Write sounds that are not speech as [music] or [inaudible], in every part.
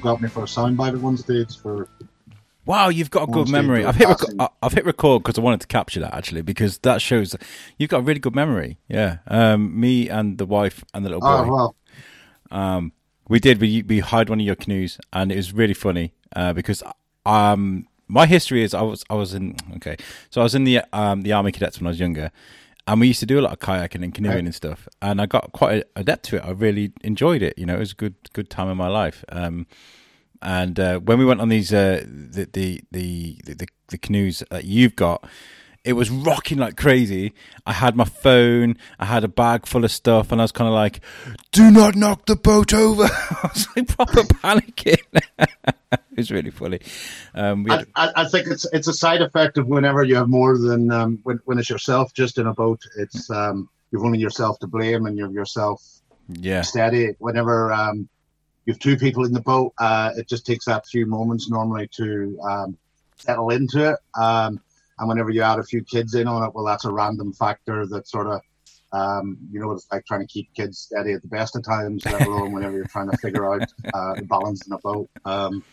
got me for a soundbite at one stage for. Wow, you've got a good memory. I've hit, rec- I've hit record because I wanted to capture that actually because that shows you've got a really good memory. Yeah, um, me and the wife and the little Oh boy. well, Um, we did. We we hired one of your canoes, and it was really funny uh, because um, my history is I was I was in okay, so I was in the um, the army cadets when I was younger, and we used to do a lot of kayaking and canoeing Okay. and stuff, and I got quite adept to it. I really enjoyed it. You know, it was a good good time in my life. Um, and uh, when we went on these uh, the, the the the the canoes that you've got, it was rocking like crazy. I had my phone, I had a bag full of stuff, and I was kind of like, "Do not knock the boat over." [laughs] I was like proper panicking. [laughs] it was really funny. Um, had, I, I think it's it's a side effect of whenever you have more than um, when when it's yourself just in a boat. It's um, you've only yourself to blame, and you're yourself yeah, steady. Whenever um, you have two people in the boat, uh, it just takes that few moments normally to um, settle into it. Um, and whenever you add a few kids in on it, well, that's a random factor that sort of, um, you know, it's like trying to keep kids steady at the best of times, let alone whenever you're trying to figure out uh, the balance in a boat. Um,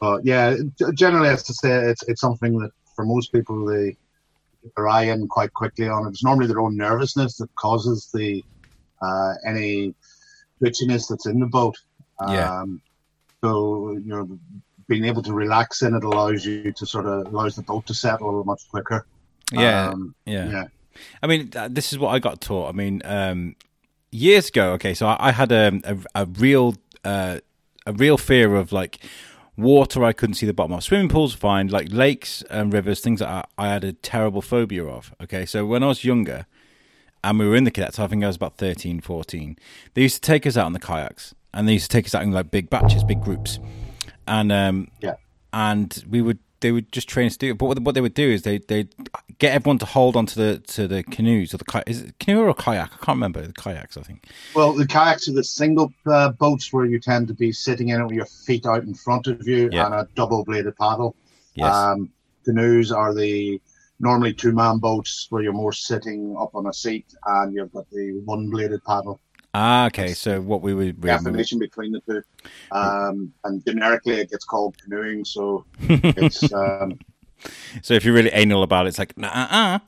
but yeah, generally, as to say, it's it's something that for most people they get their eye in quite quickly on. It's normally their own nervousness that causes the uh, any twitchiness that's in the boat. Yeah. Um, so you know, being able to relax in it allows you to sort of allows the boat to settle much quicker. yeah, Um, yeah. yeah. I mean, this is what I got taught. I mean, um, years ago. Okay, so I, I had a, a, a real uh, a real fear of like water. I couldn't see the bottom of. Swimming pools fine, like lakes and rivers, things that I, I had a terrible phobia of. Okay, so when I was younger. And we were in the cadets. I think I was about 13, 14. They used to take us out on the kayaks, and they used to take us out in like big batches, big groups, and um, Yeah. and we would they would just train us to do it. But what, what they would do is they they get everyone to hold onto the to the canoes or the kayak. Is it canoe or a kayak? I can't remember the kayaks. I think. Well, the kayaks are the single uh, boats where you tend to be sitting in it with your feet out in front of you Yeah. and a double bladed paddle. Yes. Um, canoes are the normally two man boats where you're more sitting up on a seat and you've got the one bladed paddle. Ah, okay. So what we would we, Definition between the two. Um, and generically it gets called canoeing, so [laughs] it's um, so if you're really anal about it, it's like nah, uh,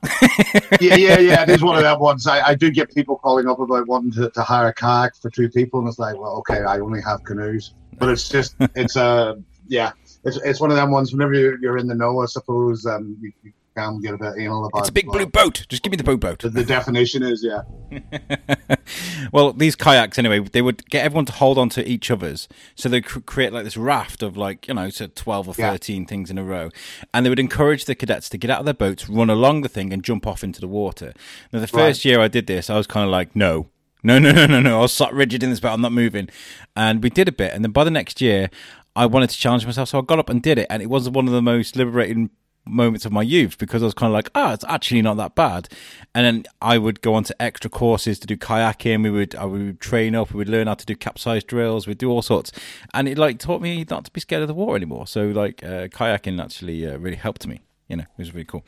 yeah, yeah, yeah. It is one of [laughs] them ones. I, I do get people calling up about wanting to, to hire a kayak for two people, and it's like, well, okay, I only have canoes, but it's just, it's a, yeah, it's, it's one of them ones. Whenever you're, you're in the know, I suppose, um, you, you can get a bit anal about. it's a big blue boat. Just give me the blue boat. The, definition is, yeah, [laughs] well, these kayaks anyway, they would get everyone to hold on to each other's, so they cr- create like this raft of like you know, so twelve or Yeah. thirteen things in a row, and they would encourage the cadets to get out of their boats, run along the thing, and jump off into the water. Now, the first year I did this, I was kind of like, no. No, no, no, no, no. I was sat rigid in this boat. I'm not moving. And we did a bit. And then by the next year, I wanted to challenge myself. So I got up and did it. And it was one of the most liberating moments of my youth because I was kind of like, ah, it's actually not that bad. And then I would go on to extra courses to do kayaking. We would, I would train up. We would learn how to do capsize drills. We'd do all sorts, and it like taught me not to be scared of the water anymore. So like uh, kayaking actually uh, really helped me. You know, it was really cool.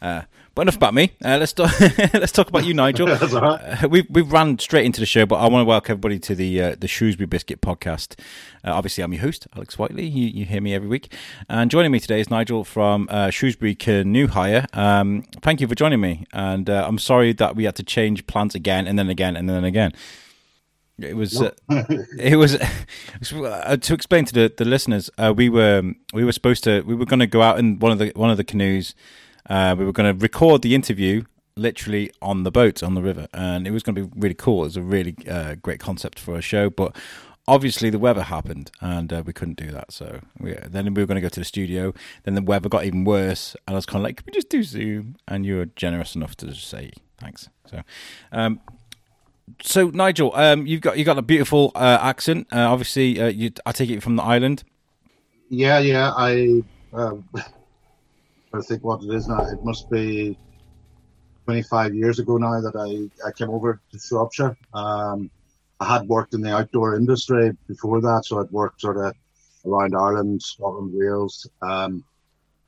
Uh, but enough about me. Uh, let's talk. [laughs] let's talk about you, Nigel. [laughs] That's all right. Uh, we we ran straight into the show, but I want to welcome everybody to the uh, the Shrewsbury Biscuit podcast. Uh, obviously, I'm your host, Alex Whiteley. You, you hear me every week, and joining me today is Nigel from uh, Shrewsbury Canoe Hire. Um, thank you for joining me, and uh, I'm sorry that we had to change plans again and then again and then again. It was uh, it was [laughs] uh, to explain to the, the listeners. Uh, we were we were supposed to we were going to go out in one of the one of the canoes. Uh, we were going to record the interview literally on the boat on the river, and it was going to be really cool. It was a really uh, great concept for a show, but obviously the weather happened, and uh, we couldn't do that. So we, then we were going to go to the studio. Then the weather got even worse, and I was kind of like, "Can we just do Zoom?" And you were generous enough to just say thanks. So. Um, so Nigel, um, you've got you got a beautiful uh, accent. Uh, obviously, uh, you I take it from the island. yeah, yeah. I, um, [laughs] I think what it is now. It must be 25 years ago now that I, I came over to Shropshire. Um, I had worked in the outdoor industry before that, so I'd worked sort of around Ireland, Scotland, Wales. Um,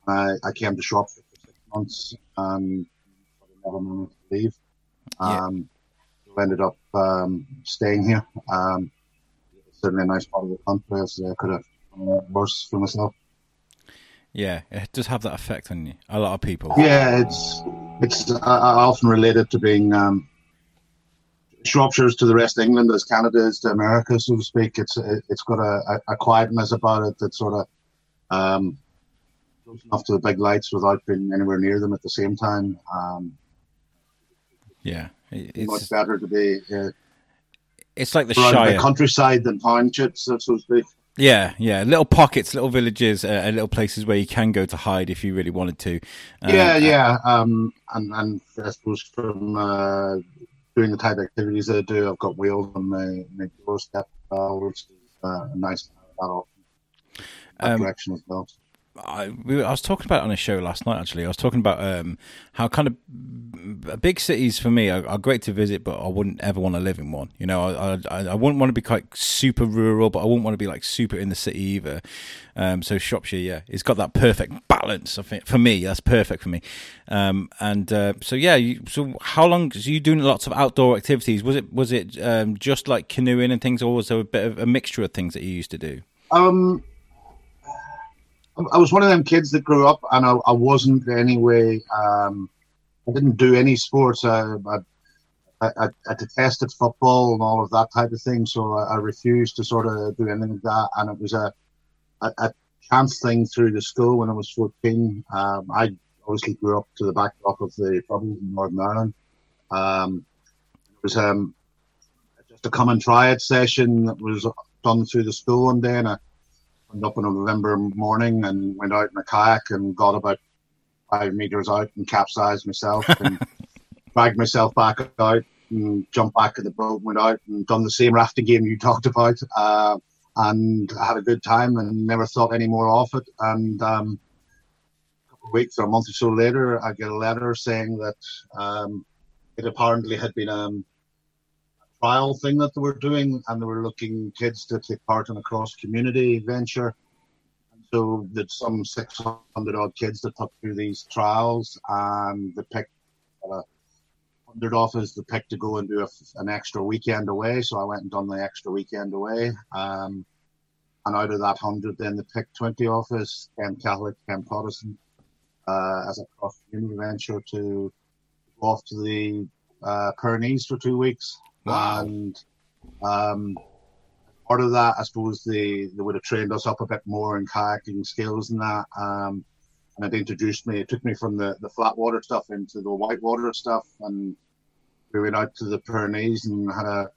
I, I came to Shropshire for six months and never managed to leave. Yeah. Ended up um, staying here. Um, certainly a nice part of the country. I could have worse for myself. Yeah, it does have that effect on you. A lot of people. Yeah, it's it's I, I often related to being um, Shropshire's to the rest of England as Canada is to America, so to speak. It's it's got a, a quietness about it that sort of um, close enough to the big lights without being anywhere near them at the same time. Um, yeah, it's much better to be. Uh, it's like the Shire, the countryside than townships, so to speak. Yeah, yeah, little pockets, little villages, uh, and little places where you can go to hide if you really wanted to. Uh, yeah, yeah, um, and and I suppose from uh, doing the type of activities that I do, I've got Wales on my, my doorstep, uh, which is uh, a nice that, that um, direction as well. I, we, I was talking about on a show last night. Actually, I was talking about um, how kind of big cities for me are, are, great to visit, but I wouldn't ever want to live in one. You know, I, I, I wouldn't want to be quite super rural, but I wouldn't want to be like super in the city either. Um, so Shropshire, yeah, it's got that perfect balance. I think for me, that's perfect for me. Um, and uh, so yeah, you, so how long? So you doing lots of outdoor activities? Was it was it um, just like canoeing and things, or was there a bit of a mixture of things that you used to do? Um I was one of them kids that grew up, and I, I wasn't anyway. Um, I didn't do any sports. I, I, I, I, detested football and all of that type of thing, so I, refused to sort of do anything like that. And it was a, a, a chance thing through the school when I was 14. Um, I obviously grew up to the backdrop of the problems in Northern Ireland. Um, it was um, just a come and try it session that was done through the school one day, and I went up on a November morning and went out in a kayak and got about five meters out and capsized myself [laughs] and dragged myself back out and jumped back in the boat, and went out and done the same rafting game you [laughs] talked about. Uh, and I had a good time and never thought any more of it. And um, a couple of weeks or a month or so later, I get a letter saying that um, it apparently had been um, trial thing that they were doing, and they were looking kids to take part in a cross community venture. So there's some 600 odd kids that took through these trials, and they picked uh, 100 off as the pick to go and do a, an extra weekend away. So I went and done the extra weekend away. Um, and out of that 100, then they picked 20 off as Ken Catholic, Ken Protestant, uh, as a cross community venture to go off to the uh, Pyrenees for two weeks Wow. And um, part of that, I suppose they, they would have trained us up a bit more in kayaking skills and that. Um, and it introduced me, it took me from the, the flat water stuff into the white water stuff. And we went out to the Pyrenees and had a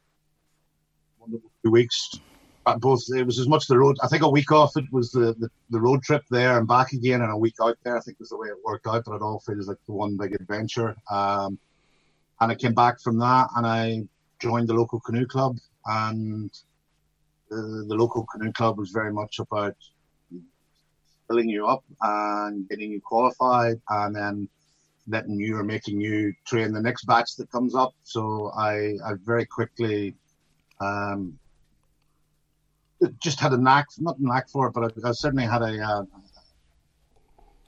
wonderful two weeks. Both, it was as much the road, I think a week off it was the, the, the road trip there and back again, and a week out there, I think was the way it worked out. But it all feels like the one big adventure. Um, and I came back from that and I joined the local canoe club, and the, the local canoe club was very much about filling you up and getting you qualified, and then letting you or making you train the next batch that comes up. So I, I very quickly um, just had a knack, not a knack for it, but I, I certainly had a, uh,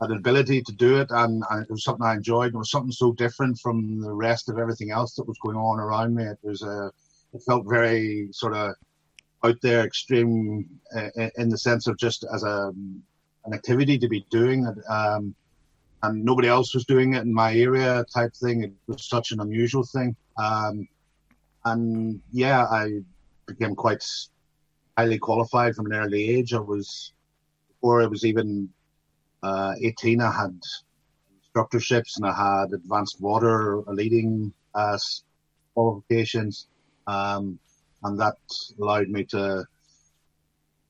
had ability to do it, and, and, it was something I enjoyed. It was something so different from the rest of everything else that was going on around me. It was a, it felt very sort of out there, extreme uh, in the sense of just as a an activity to be doing, um, and nobody else was doing it in my area type thing. It was such an unusual thing, um, and yeah, I became quite highly qualified from an early age. I was before I was even uh, 18, I had instructorships and I had advanced water leading uh, qualifications. Um, and that allowed me to,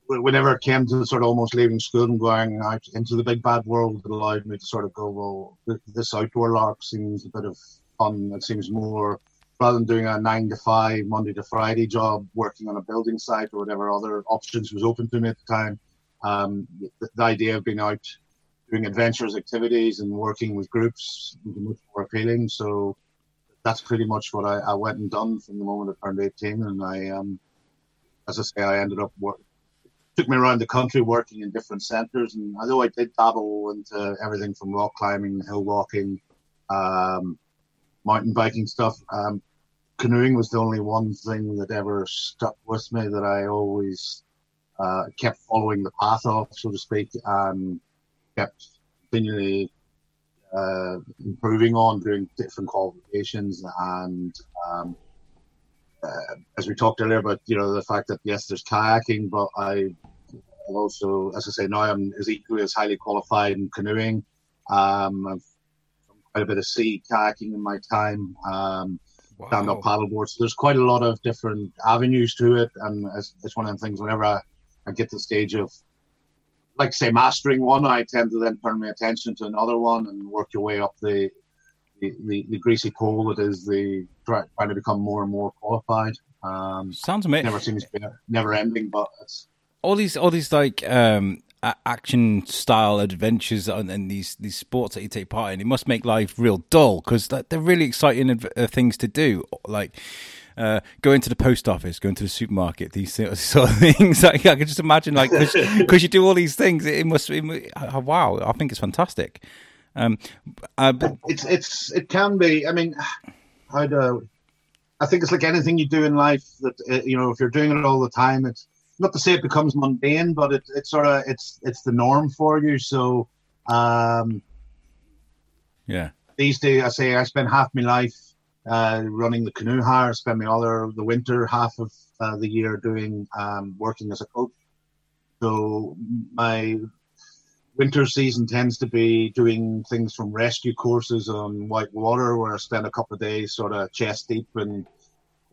whenever it came to sort of almost leaving school and going out into the big bad world, it allowed me to sort of go, well, this outdoor lark seems a bit of fun. It seems more, rather than doing a nine to five, Monday to Friday job, working on a building site or whatever other options was open to me at the time. Um, the, the idea of being out doing adventurous activities and working with groups was much more appealing. So that's pretty much what I, I, went and done from the moment I turned 18. And I, um, as I say, I ended up work, took me around the country working in different centres. And although I did dabble into everything from rock climbing, hill walking, um, mountain biking stuff, um, canoeing was the only one thing that ever stuck with me that I always uh, kept following the path of, so to speak, and kept continually uh, improving on doing different qualifications and um, uh, as we talked earlier about you know the fact that yes there's kayaking but I also as I say now I'm as equally as highly qualified in canoeing. Um, I've done quite a bit of sea kayaking in my time um, wow. stand up paddleboard. So there's quite a lot of different avenues to it. And it's, it's one of the things whenever I, I get to the stage of like say mastering one, I tend to then turn my attention to another one and work your way up the the, the, the greasy pole that is the trying to become more and more qualified. Um, Sounds amazing. Never seems to be never ending, but it's all these all these like um, action style adventures and, and, these these sports that you take part in. It must make life real dull because they're really exciting uh, things to do. Like uh, going to the post office, going to the supermarket, these sort of [laughs] things. Like, I can just imagine, like, because [laughs] you do all these things, it must. It, uh, wow, I think it's fantastic. Um, uh, it's it's it can be. I mean, how do I think it's like anything you do in life that uh, you know if you're doing it all the time, it's not to say it becomes mundane, but it, it's sort of it's it's the norm for you. So, um, yeah. These days, I say I spend half my life uh, running the canoe hire, spend my other the winter half of uh, the year doing um, working as a coach. So my winter season tends to be doing things from rescue courses on white water, where I spend a couple of days sort of chest deep in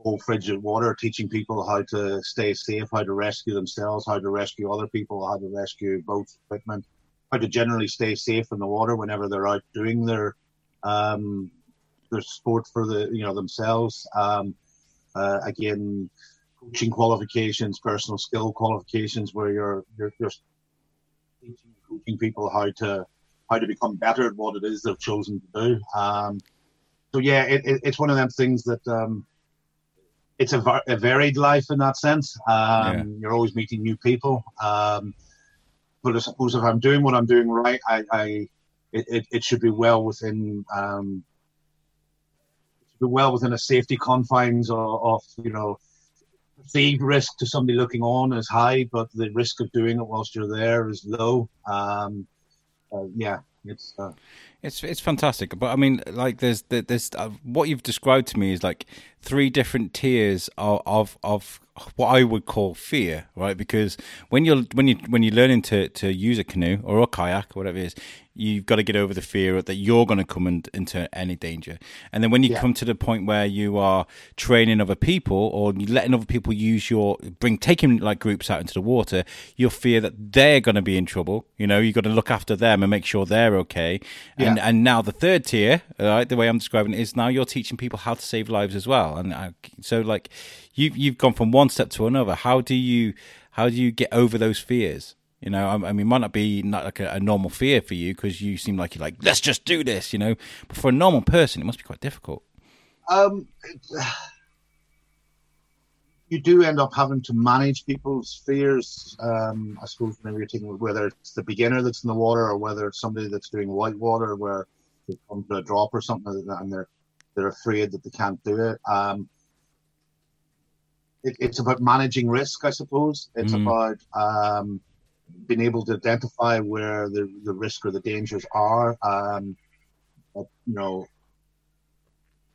cold frigid water, teaching people how to stay safe, how to rescue themselves, how to rescue other people, how to rescue boat equipment, how to generally stay safe in the water whenever they're out doing their um, their sport for the you know themselves. Um, uh, again, coaching qualifications, personal skill qualifications, where you're you're, you're teaching coaching people how to how to become better at what it is they've chosen to do. Um, so yeah, it, it, it's one of them things that um, it's a, a, varied life in that sense. Um, yeah. You're always meeting new people. Um, but I suppose if I'm doing what I'm doing right, I, I it, it, should be well within um, well within a safety confines of, of you know perceived risk to somebody looking on is high, but the risk of doing it whilst you're there is low. Um, uh, yeah, it's uh, it's it's fantastic. But I mean, like, there's there's uh, what you've described to me is like three different tiers of, of of what I would call fear, right? Because when you're when you when you're learning to to use a canoe or a kayak, or whatever it is, you've got to get over the fear that you're going to come in, into any danger. And then when you yeah. come to the point where you are training other people or letting other people use your bring taking like groups out into the water, you'll fear that they're going to be in trouble. You know, you've got to look after them and make sure they're okay. Yeah. And and now the third tier, right, the way I'm describing it is now you're teaching people how to save lives as well. And I, so like you've you've gone from one step to another. How do you how do you get over those fears? You know, I, I mean, might not be not like a, a normal fear for you because you seem like you're like, let's just do this, you know. But for a normal person, it must be quite difficult. Um, [sighs] you do end up having to manage people's fears. Um, I suppose maybe you're taking whether it's the beginner that's in the water or whether it's somebody that's doing white water where they come to a drop or something and they're they're afraid that they can't do it. Um, it it's about managing risk, I suppose. It's mm. about um, being able to identify where the, the risk or the dangers are. Um, but, you know,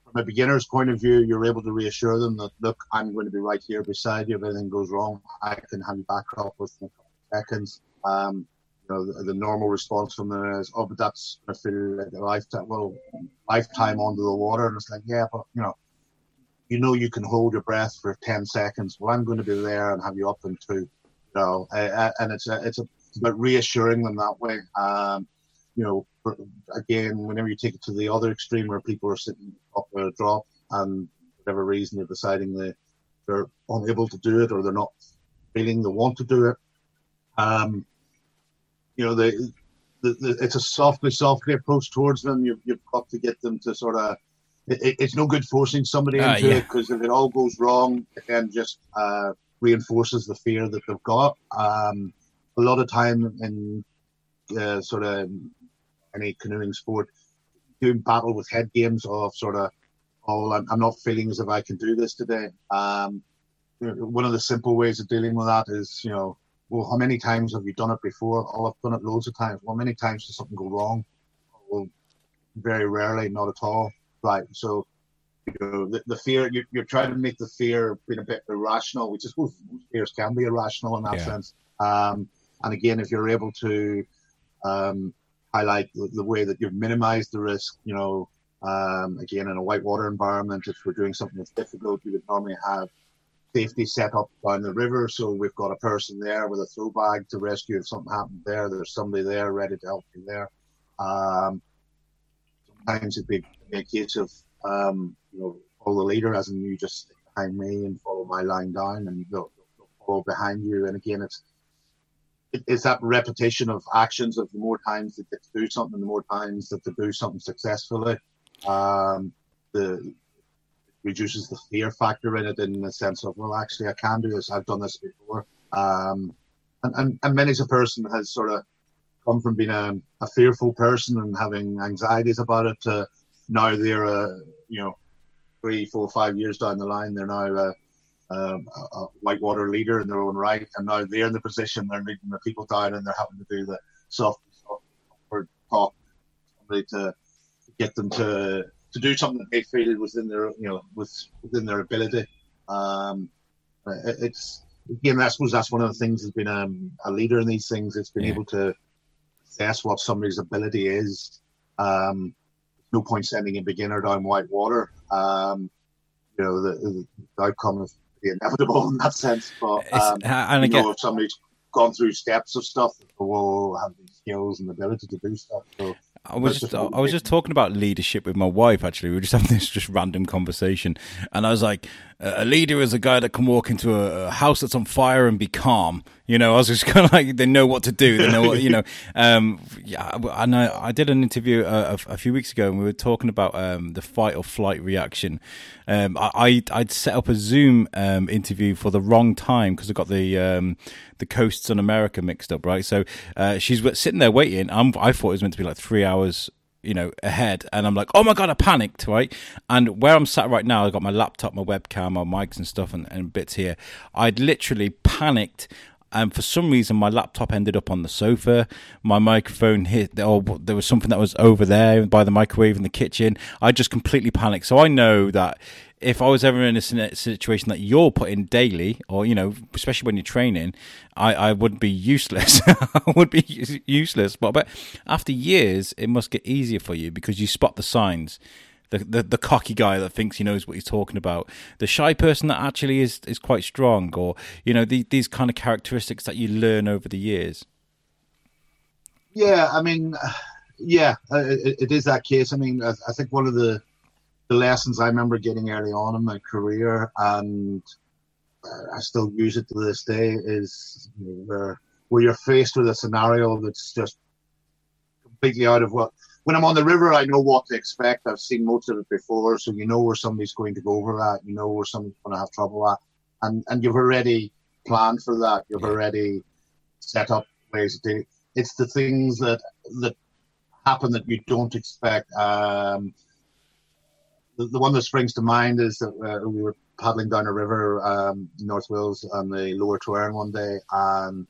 from a beginner's point of view, you're able to reassure them that, look, I'm going to be right here beside you. If anything goes wrong, I can hand you back up within seconds. Um, know, the, the, normal response from them is, oh, but that's to feel like a lifetime, well, lifetime under the water. And it's like, yeah, but, you know, you know you can hold your breath for 10 seconds. Well, I'm going to be there and have you up in two. You know, and it's a, it's, a, about reassuring them that way. Um, you know, again, whenever you take it to the other extreme where people are sitting up a drop and whatever reason they're deciding they they're unable to do it or they're not feeling they want to do it, um, you know, they, the, the, it's a softly, softly approach towards them. You've, you've got to get them to sort of. It, it's no good forcing somebody uh, into yeah. it because if it all goes wrong, it then just uh, reinforces the fear that they've got. Um, a lot of time in uh, sort of any canoeing sport, doing battle with head games of sort of, oh, I'm, I'm not feeling as if I can do this today. Um, one of the simple ways of dealing with that is, you know, well, how many times have you done it before? Oh, I've done it loads of times. Well, many times does something go wrong? Well, very rarely, not at all. Right. So, you know, the, the fear, you, are trying to make the fear being a bit irrational, which is most fears can be irrational in that yeah. sense. Um, and again, if you're able to um, highlight the, the, way that you've minimized the risk, you know, um, again, in a whitewater environment, if we're doing something that's difficult, you would normally have safety set up down the river. So we've got a person there with a throw bag to rescue if something happened there. There's somebody there ready to help you there. Um, sometimes it'd be a case of, um, you know, follow the leader, as in you just stick behind me and follow my line down and they'll, they'll follow behind you. And again, it's, it's that repetition of actions of the more times that they do something, the more times that they do something successfully. Um, the reduces the fear factor in it in the sense of, well, actually, I can do this. I've done this before. Um, and, and, and many a person has sort of come from being a, a fearful person and having anxieties about it to now they're, a, you know, three, four, five years down the line, they're now uh, um, a, a, a whitewater leader in their own right. And now they're in the position, they're leading the people down and they're having to do the soft, soft talk, uh, somebody to get them to to do something that they feel within their you know with within their ability. Um, it's again, I suppose that's one of the things that's been um, a leader in these things. It's been yeah. able to assess what somebody's ability is. Um, no point sending a beginner down white water. Um, you know, the, the outcome is inevitable [laughs] in that sense. But um, and again, know, if somebody's gone through steps of stuff, they will have the skills and ability to do stuff. So I was just, I was just talking about leadership with my wife. Actually, we were just [laughs] having this just random conversation, and I was like, "A leader is a guy that can walk into a, house that's on fire and be calm." You know, I was just [laughs] kind of like, they know what to do. They know what you know. [laughs] Um, yeah, and I, I did an interview a, a, few weeks ago, and we were talking about um, the fight or flight reaction. Um, I, I'd set up a Zoom um, interview for the wrong time because I got the um, the coasts on America mixed up. Right, so uh, she's sitting there waiting. I'm, I thought it was meant to be like three hours you know ahead and i'm like oh my god i panicked right and where i'm sat right now i've got my laptop my webcam my mics and stuff and, and bits here i'd literally panicked and for some reason my laptop ended up on the sofa my microphone hit or there was something that was over there by the microwave in the kitchen i just completely panicked so i know that if I was ever in a situation that you're put in daily, or you know, especially when you're training, I, I would be useless. [laughs] I would be useless. But but after years, it must get easier for you because you spot the signs. The, the, the cocky guy that thinks he knows what he's talking about, the shy person that actually is is quite strong, or you know the, these kind of characteristics that you learn over the years. Yeah, I mean, yeah, it, it is that case. I mean, I, I think one of the the lessons I remember getting early on in my career, and uh, I still use it to this day, is where where you're faced with a scenario that's just completely out of what. When I'm on the river, I know what to expect. I've seen most of it before, so you know where somebody's going to go over that. You know where somebody's going to have trouble at, and and you've already planned for that. You've already set up ways to. It's the things that that happen that you don't expect. Um, the, the one that springs to mind is that uh, we were paddling down a river um, in North Wales on the Lower Tryweryn one day and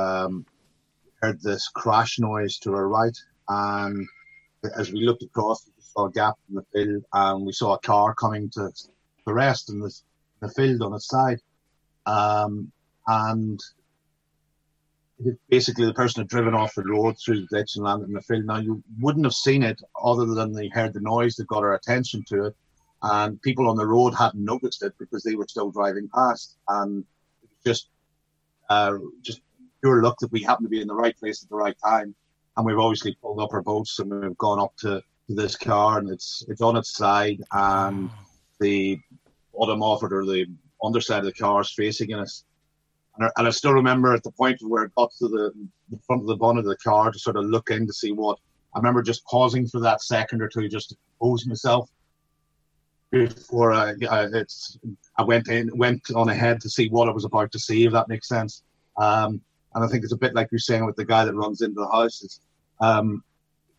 um, heard this crash noise to our right. And as we looked across, we saw a gap in the field and we saw a car coming to the rest in the, the field on its side. Um, and basically the person had driven off the road through the ditch and landed in the field. Now you wouldn't have seen it other than they heard the noise that got our attention to it, and people on the road hadn't noticed it because they were still driving past, and it was just uh, just pure luck that we happened to be in the right place at the right time, and we've obviously pulled up our boats and we've gone up to, to this car and it's it's on its side and the bottom of it or the underside of the car is facing us and I, and I still remember at the point where it got to the, the front of the bonnet of the car to sort of look in to see what. I remember just pausing for that second or two just to compose myself before I, I, it's I went in went on ahead to see what I was about to see if that makes sense. Um, and I think it's a bit like you're saying with the guy that runs into the house. It's, um,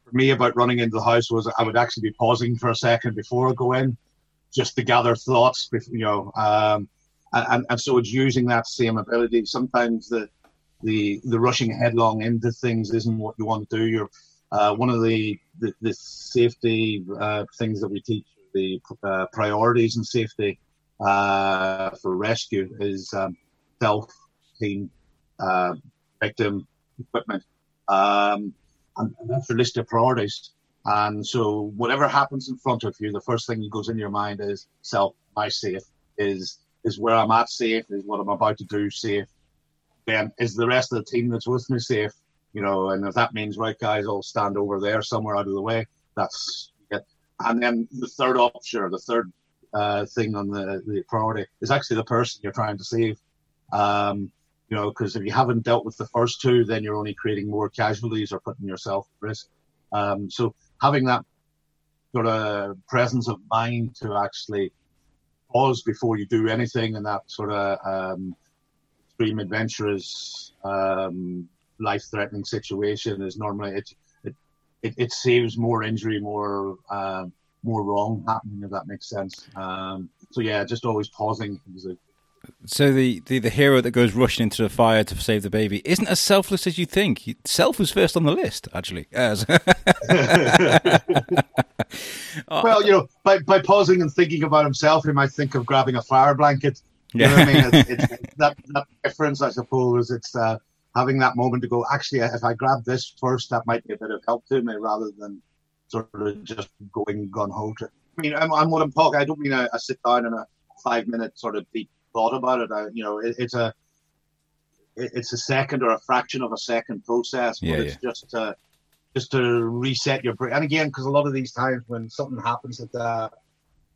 for me about running into the house was I would actually be pausing for a second before I go in, just to gather thoughts. You know, um, and, and so it's using that same ability. Sometimes the the the rushing headlong into things isn't what you want to do. You're uh, one of the the, the safety uh, things that we teach the uh, priorities and safety uh, for rescue is um, self, team, uh, victim, equipment, um, and, and that's your list of priorities. And so, whatever happens in front of you, the first thing that goes in your mind is self. My safe is is where I'm at safe. Is what I'm about to do safe. Then is the rest of the team that's with me safe? You know, and if that means right guys, I'll stand over there somewhere out of the way. That's it. And then the third option, the third uh, thing on the, the priority is actually the person you're trying to save. Um, you know, because if you haven't dealt with the first two, then you're only creating more casualties or putting yourself at risk. Um, so having that sort of presence of mind to actually pause before you do anything and that sort of um, extreme adventurous um, life-threatening situation is normally it it, it, it saves more injury more uh, more wrong happening if that makes sense um, so yeah just always pausing is a so the, the, the hero that goes rushing into the fire to save the baby isn't as selfless as you think. Self was first on the list, actually. As [laughs] [laughs] well, you know, by, by pausing and thinking about himself, he might think of grabbing a fire blanket. You yeah. know what I mean? It's, it's, that, that difference, I suppose. It's uh, having that moment to go, actually, if I grab this first, that might be a bit of help to me rather than sort of just going gun ho. I mean, I'm, I'm what I'm talking. I don't mean I, I sit down and a five minute sort of deep thought about it. I, you know, it, it's a it's a second or a fraction of a second process, but yeah, it's yeah. just to just to reset your brain. And again, because a lot of these times when something happens that uh,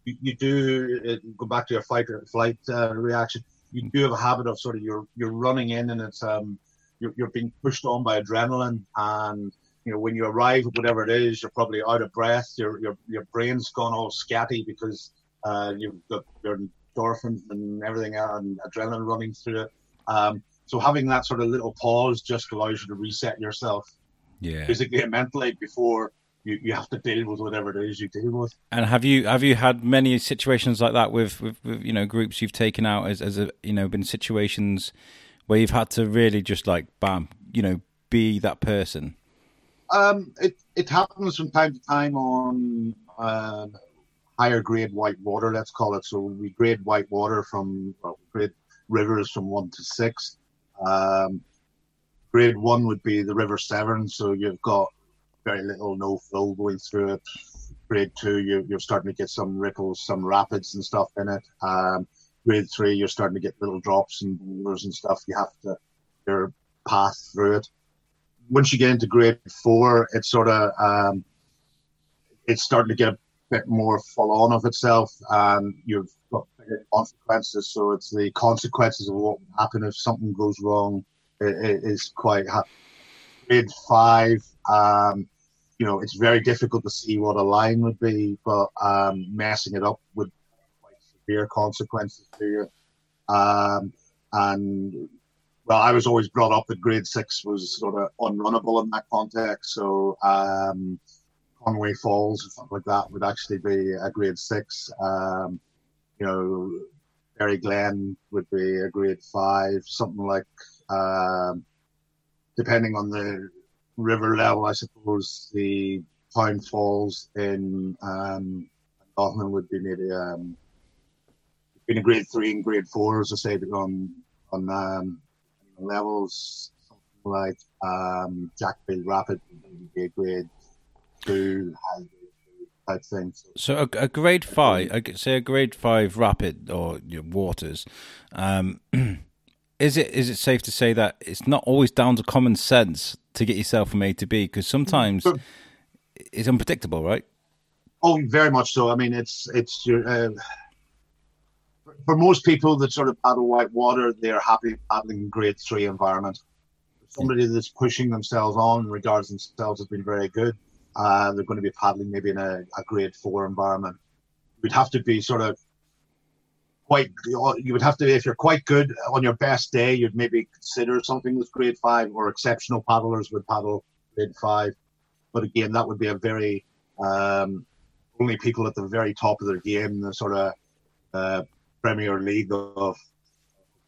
you, you, do it, go back to your fight or flight uh, reaction, you do have a habit of sort of you're you're running in and it's um you're, you're being pushed on by adrenaline and you know when you arrive at whatever it is you're probably out of breath your your your brain's gone all scatty because uh, you've got your endorphins and everything and adrenaline running through it. Um, so having that sort of little pause just allows you to reset yourself, yeah, physically and mentally before you, you have to deal with whatever it is you deal with. And have you have you had many situations like that with, with, with you know groups you've taken out as as a, you know been situations where you've had to really just like bam you know be that person. Um, it it happens from time to time on. Uh, higher grade white water, let's call it. So we grade white water from well, grade rivers from one to six. Um, grade one would be the River Severn, so you've got very little, no flow going through it. Grade two, you, you're starting to get some ripples, some rapids and stuff in it. Um, grade three, you're starting to get little drops and boulders and stuff. You have to your path through it. Once you get into grade four, it's sort of um, it's starting to get bit more full on of itself, and you've got consequences. So it's the consequences of what will happen if something goes wrong it, it is quite ha- grade five. Um, you know, it's very difficult to see what a line would be, but um, messing it up would quite severe consequences to you. Um, and well, I was always brought up that grade six was sort of unrunnable in that context. So um, Conway Falls something like that would actually be a grade six. Um, you know, Fairy Glen would be a grade five, something like, um, depending on the river level, I suppose the Town Falls in um, would be maybe um, between a grade three and grade four, as I say, on on um, levels. Something like um, Jackfield Rapid would be a grade type things. So a, a grade five, I say a grade five rapid or you know, waters. Um, [clears throat] is it is it safe to say that it's not always down to common sense to get yourself from A to B because sometimes it's unpredictable, right? Oh, very much so. I mean, it's it's your. Uh, for most people that sort of paddle white water, they're happy paddling grade three environment. Somebody that's pushing themselves on regards themselves has been very good uh, they're going to be paddling maybe in a, a grade four environment. You'd have to be sort of quite, you would have to, if you're quite good on your best day, you'd maybe consider something with grade five or exceptional paddlers would paddle grade five. But again, that would be a very, um, only people at the very top of their game, the sort of uh, Premier League of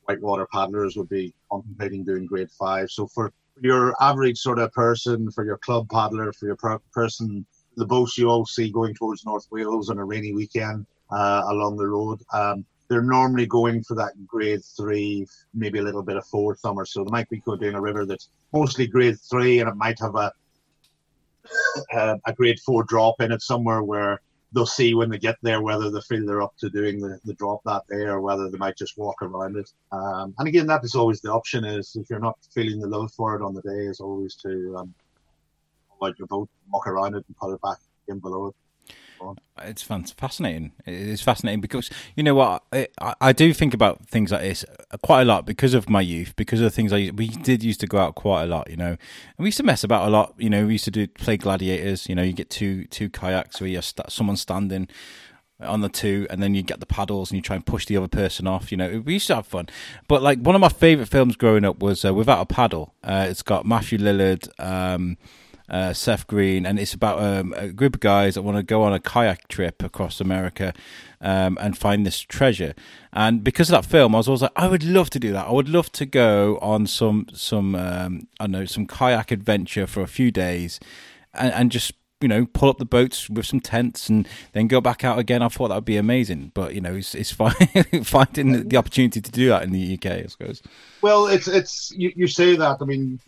whitewater paddlers would be contemplating doing grade five. So for your average sort of person, for your club paddler, for your per- person, the boats you all see going towards North Wales on a rainy weekend uh, along the road, um, they're normally going for that grade three, maybe a little bit of four summer. So they might be doing a river that's mostly grade three, and it might have a [laughs] uh, a grade four drop in it somewhere where they'll see when they get there whether they feel they're up to doing the, the drop that day or whether they might just walk around it. Um, and again, that is always the option is if you're not feeling the love for it on the day, is always to um, out your boat, walk around it, and put it back in below it. It's fascinating. It's fascinating because you know what I, I, do think about things like this quite a lot because of my youth, because of the things I we did used to go out quite a lot, you know, and we used to mess about a lot. You know, we used to do play gladiators. You know, you get two two kayaks where you're st- someone standing on the two, and then you get the paddles and you try and push the other person off. You know, we used to have fun. But like one of my favorite films growing up was uh, Without a Paddle. Uh, it's got Matthew Lillard. Um, uh, Seth Green, and it's about um, a group of guys that want to go on a kayak trip across America um, and find this treasure. And because of that film, I was always like, I would love to do that. I would love to go on some some um, I know some kayak adventure for a few days, and, and just you know, pull up the boats with some tents and then go back out again. I thought that would be amazing, but you know, it's, it's [laughs] finding the opportunity to do that in the UK, I suppose. Well, it's it's you, you say that. I mean,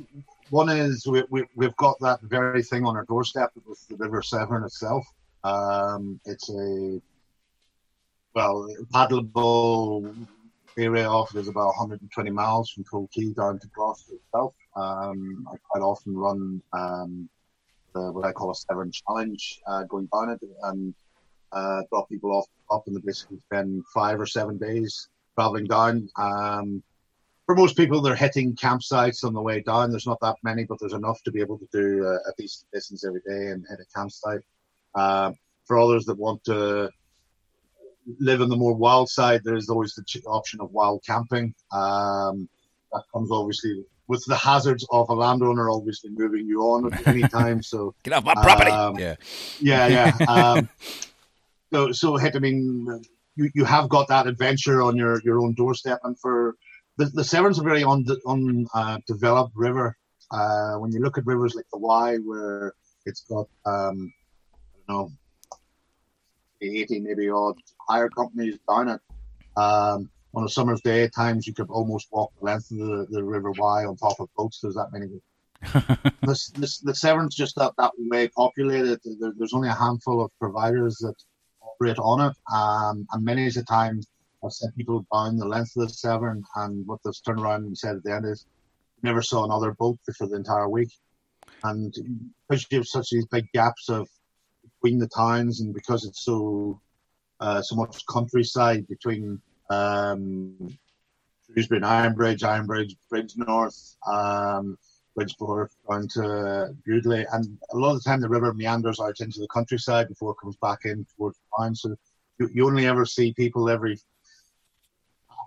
one is we, we, we've got that very thing on our doorstep with the River Severn itself. Um, it's a well paddleable area off it is about 120 miles from Pool Quay down to Gloucester itself. Um, I quite often run um, the, what I call a Severn Challenge, uh, going down it and uh, drop people off up and they basically spend five or seven days traveling down. Um, for most people, they're hitting campsites on the way down. There's not that many, but there's enough to be able to do uh, at least a decent distance every day and hit a campsite. Uh, for others that want to live on the more wild side, there's always the option of wild camping. Um, that comes obviously with the hazards of a landowner obviously moving you on at any time. So [laughs] get off my property. Um, yeah, yeah, [laughs] yeah. Um, so, so hit. I mean, you, you have got that adventure on your, your own doorstep, and for the, the Severn's a very undeveloped uh, river. Uh, when you look at rivers like the Wye, where it's got, um, I don't know, 80 maybe odd hire companies down it. Um, on a summer's day, at times you could almost walk the length of the, the River Wye on top of boats. There's that many. this, [laughs] this, the Severn's just that, that way populated. There, there's only a handful of providers that operate on it, um, and many of the time I've sent people down the length of the Severn, and what they've turned around and said at the end is, never saw another boat for the entire week. And because you have such these big gaps of between the towns, and because it's so uh, so much countryside between um, Shrewsbury and Ironbridge, Ironbridge, Bridgnorth, um, Bridgeport, down to Bewdley, and a lot of the time the river meanders out into the countryside before it comes back in towards the town. So you, you only ever see people every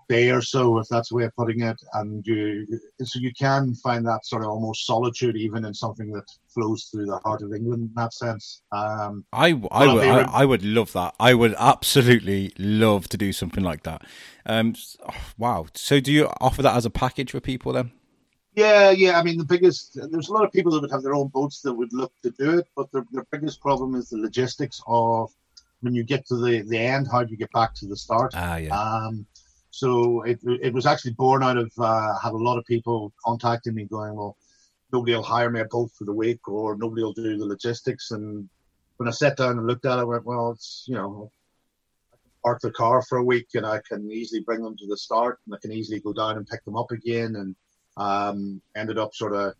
day or so, if that's the way of putting it. And you, so you can find that sort of almost solitude even in something that flows through the heart of England in that sense. Um, I, I, would, I, I, would love that. I would absolutely love to do something like that. Um, oh, wow. So do you offer that as a package for people then? Yeah, yeah. I mean, the biggest, there's a lot of people that would have their own boats that would look to do it, but the, the biggest problem is the logistics of when you get to the, the end, how do you get back to the start? Ah, yeah. Um, so it, it was actually born out of uh, had a lot of people contacting me going, well, nobody will hire me a boat for the week or nobody will do the logistics. And when I sat down and looked at it, I went, well, it's, you know, I can park the car for a week and I can easily bring them to the start and I can easily go down and pick them up again. And um, ended up sort of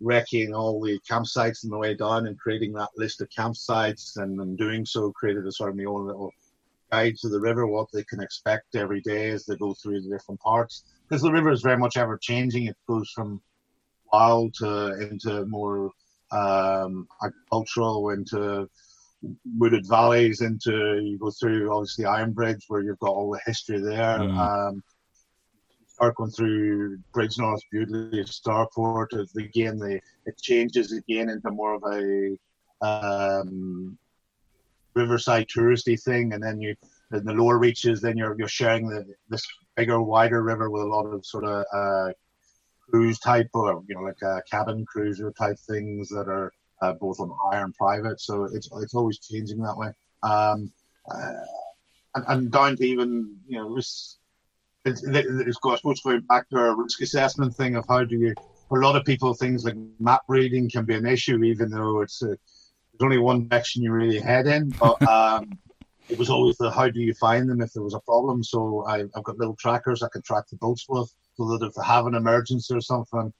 wrecking all the campsites on the way down and creating that list of campsites and, and doing so created a sort of my own little guide to the river, what they can expect every day as they go through the different parts. Because the river is very much ever changing. It goes from wild to into more um, agricultural, into wooded valleys, into you go through obviously Iron Ironbridge where you've got all the history there. Mm. Um, start going through Bridgnorth, Bewdley, Stourport. Again, the, it changes again into more of a um, riverside touristy thing, and then you in the lower reaches, then you're you're sharing the, this bigger, wider river with a lot of sort of uh, cruise type or you know like uh, cabin cruiser type things that are uh, both on hire and private. So it's it's always changing that way. Um, uh, and, and, down to even you know risk. It's, it's, going back to our risk assessment thing of how do you for a lot of people things like map reading can be an issue even though it's a, there's only one direction you really head in but [laughs] um, it was always the how do you find them if there was a problem so I, have got little trackers I can track the boats with so that if they have an emergency or something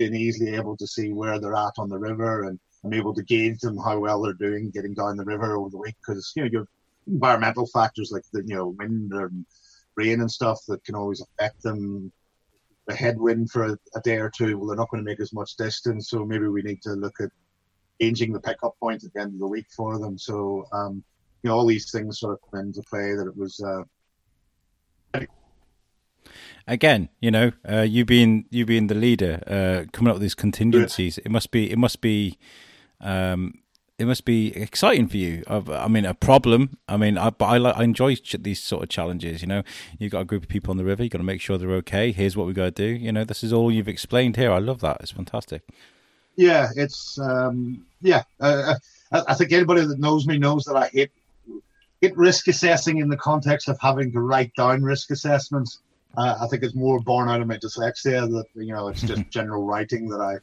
I'm easily able to see where they're at on the river and I'm able to gauge them how well they're doing getting down the river over the week because you know you have environmental factors like the you know wind and rain and stuff that can always affect them. The headwind for a, a day or two, well, they're not going to make as much distance, so maybe we need to look at changing the pickup point at the end of the week for them. So um, you know all these things sort of come into play. That it was. Uh, again, you know, uh, you being you being the leader, uh, coming up with these contingencies, it must be it must be um, it must be exciting for you. I mean, a problem. I mean, I, but I, I enjoy these sort of challenges. You know, you've got a group of people on the river. You've got to make sure they're okay. Here's what we got to do. You know, this is all you've explained here. I love that. It's fantastic. Yeah, it's um, yeah. Uh, uh I think anybody that knows me knows that I hate hate risk assessing in the context of having to write down risk assessments. Uh, I think it's more born out of my dyslexia that you know it's just [laughs] general writing that I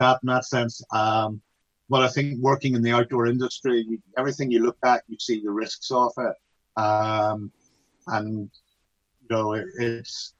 got in that sense. Um, but I think working in the outdoor industry, you, everything you look at, you see the risks of it, um, and you know it, it's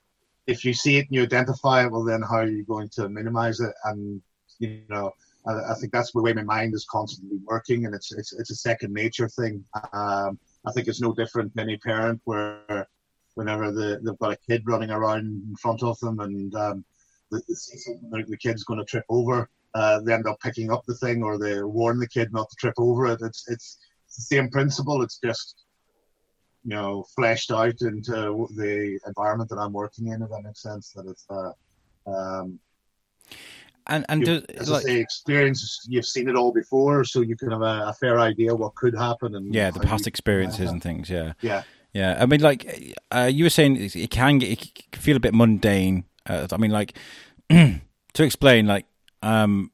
if you see it and you identify it, well, then how are you going to minimize it? And you know, I, I think that's the way my mind is constantly working, and it's it's it's a second nature thing. Um, I think it's no different than any parent where whenever the, they've got a kid running around in front of them and um, the, kid's going to trip over, uh, they end up picking up the thing or they warn the kid not to trip over it. It's, it's, it's the same principle. It's just, you know, fleshed out into the environment that I'm working in, if that makes sense. That it's, uh, um, and and do, as like, I say, experience you've seen it all before, so you can have a, a fair idea what could happen and yeah, the past experiences and things. Yeah, yeah. Yeah, I mean, like uh, you were saying, it can get it can feel a bit mundane. Uh, I mean, like [clears throat] to explain, like um,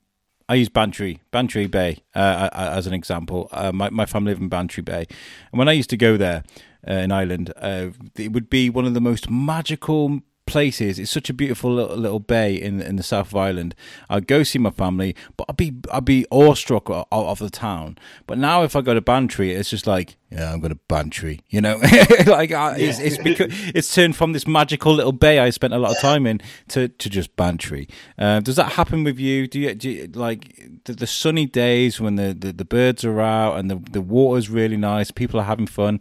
I use Bantry, Bantry Bay uh, as an example. Uh, my my family live in Bantry Bay, and when I used to go there uh, in Ireland, uh, it would be one of the most magical places. It's such a beautiful little, little, bay in in the south of Ireland. I'd go see my family, but I'd be I'd be awestruck of, of the town. But now if I go to Bantry, it's just like yeah, I'm going to Bantry. You know, [laughs] like uh, yeah. it's it's because it's turned from this magical little bay I spent a lot of time in to to just Bantry. Uh, does that happen with you? Do you, do you like the, the, sunny days when the, the, the birds are out and the the water's really nice, people are having fun?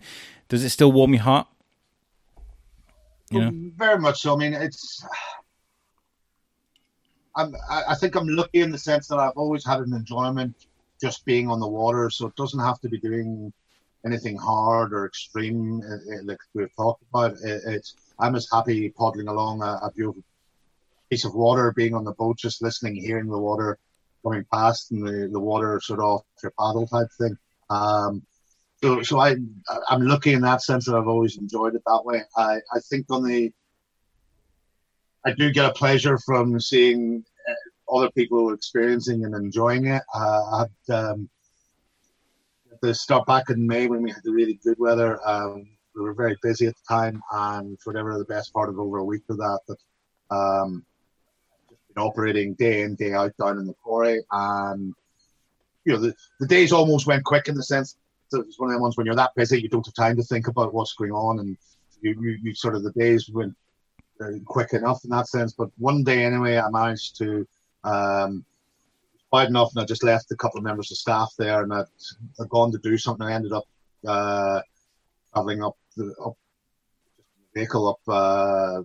Does it still warm your heart? You know? Very much so. I mean, it's. [sighs] I'm, I think I'm lucky in the sense that I've always had an enjoyment just being on the water, so it doesn't have to be doing anything hard or extreme uh, uh, like we've talked about. It's I'm as happy paddling along a, a, beautiful piece of water, being on the boat, just listening, hearing the water coming past, and the, the water sort of off your paddle type thing. Um, so, so I, I'm lucky in that sense that I've always enjoyed it that way. I, I think on the, I do get a pleasure from seeing uh, other people experiencing and enjoying it. Uh, I had um, the start back in May when we had the really good weather. Um, we were very busy at the time, and for whatever the best part of over a week of that, that um, been operating day in day out down in the quarry, and you know the, the days almost went quick in the sense it's one of the ones when you're that busy, you don't have time to think about what's going on, and you, you, you sort of the days went quick enough in that sense. But one day anyway, I managed to um, quite enough, and I just left a couple of members of staff there, and I'd, I'd gone to do something. I ended up uh, traveling up the up vehicle up uh,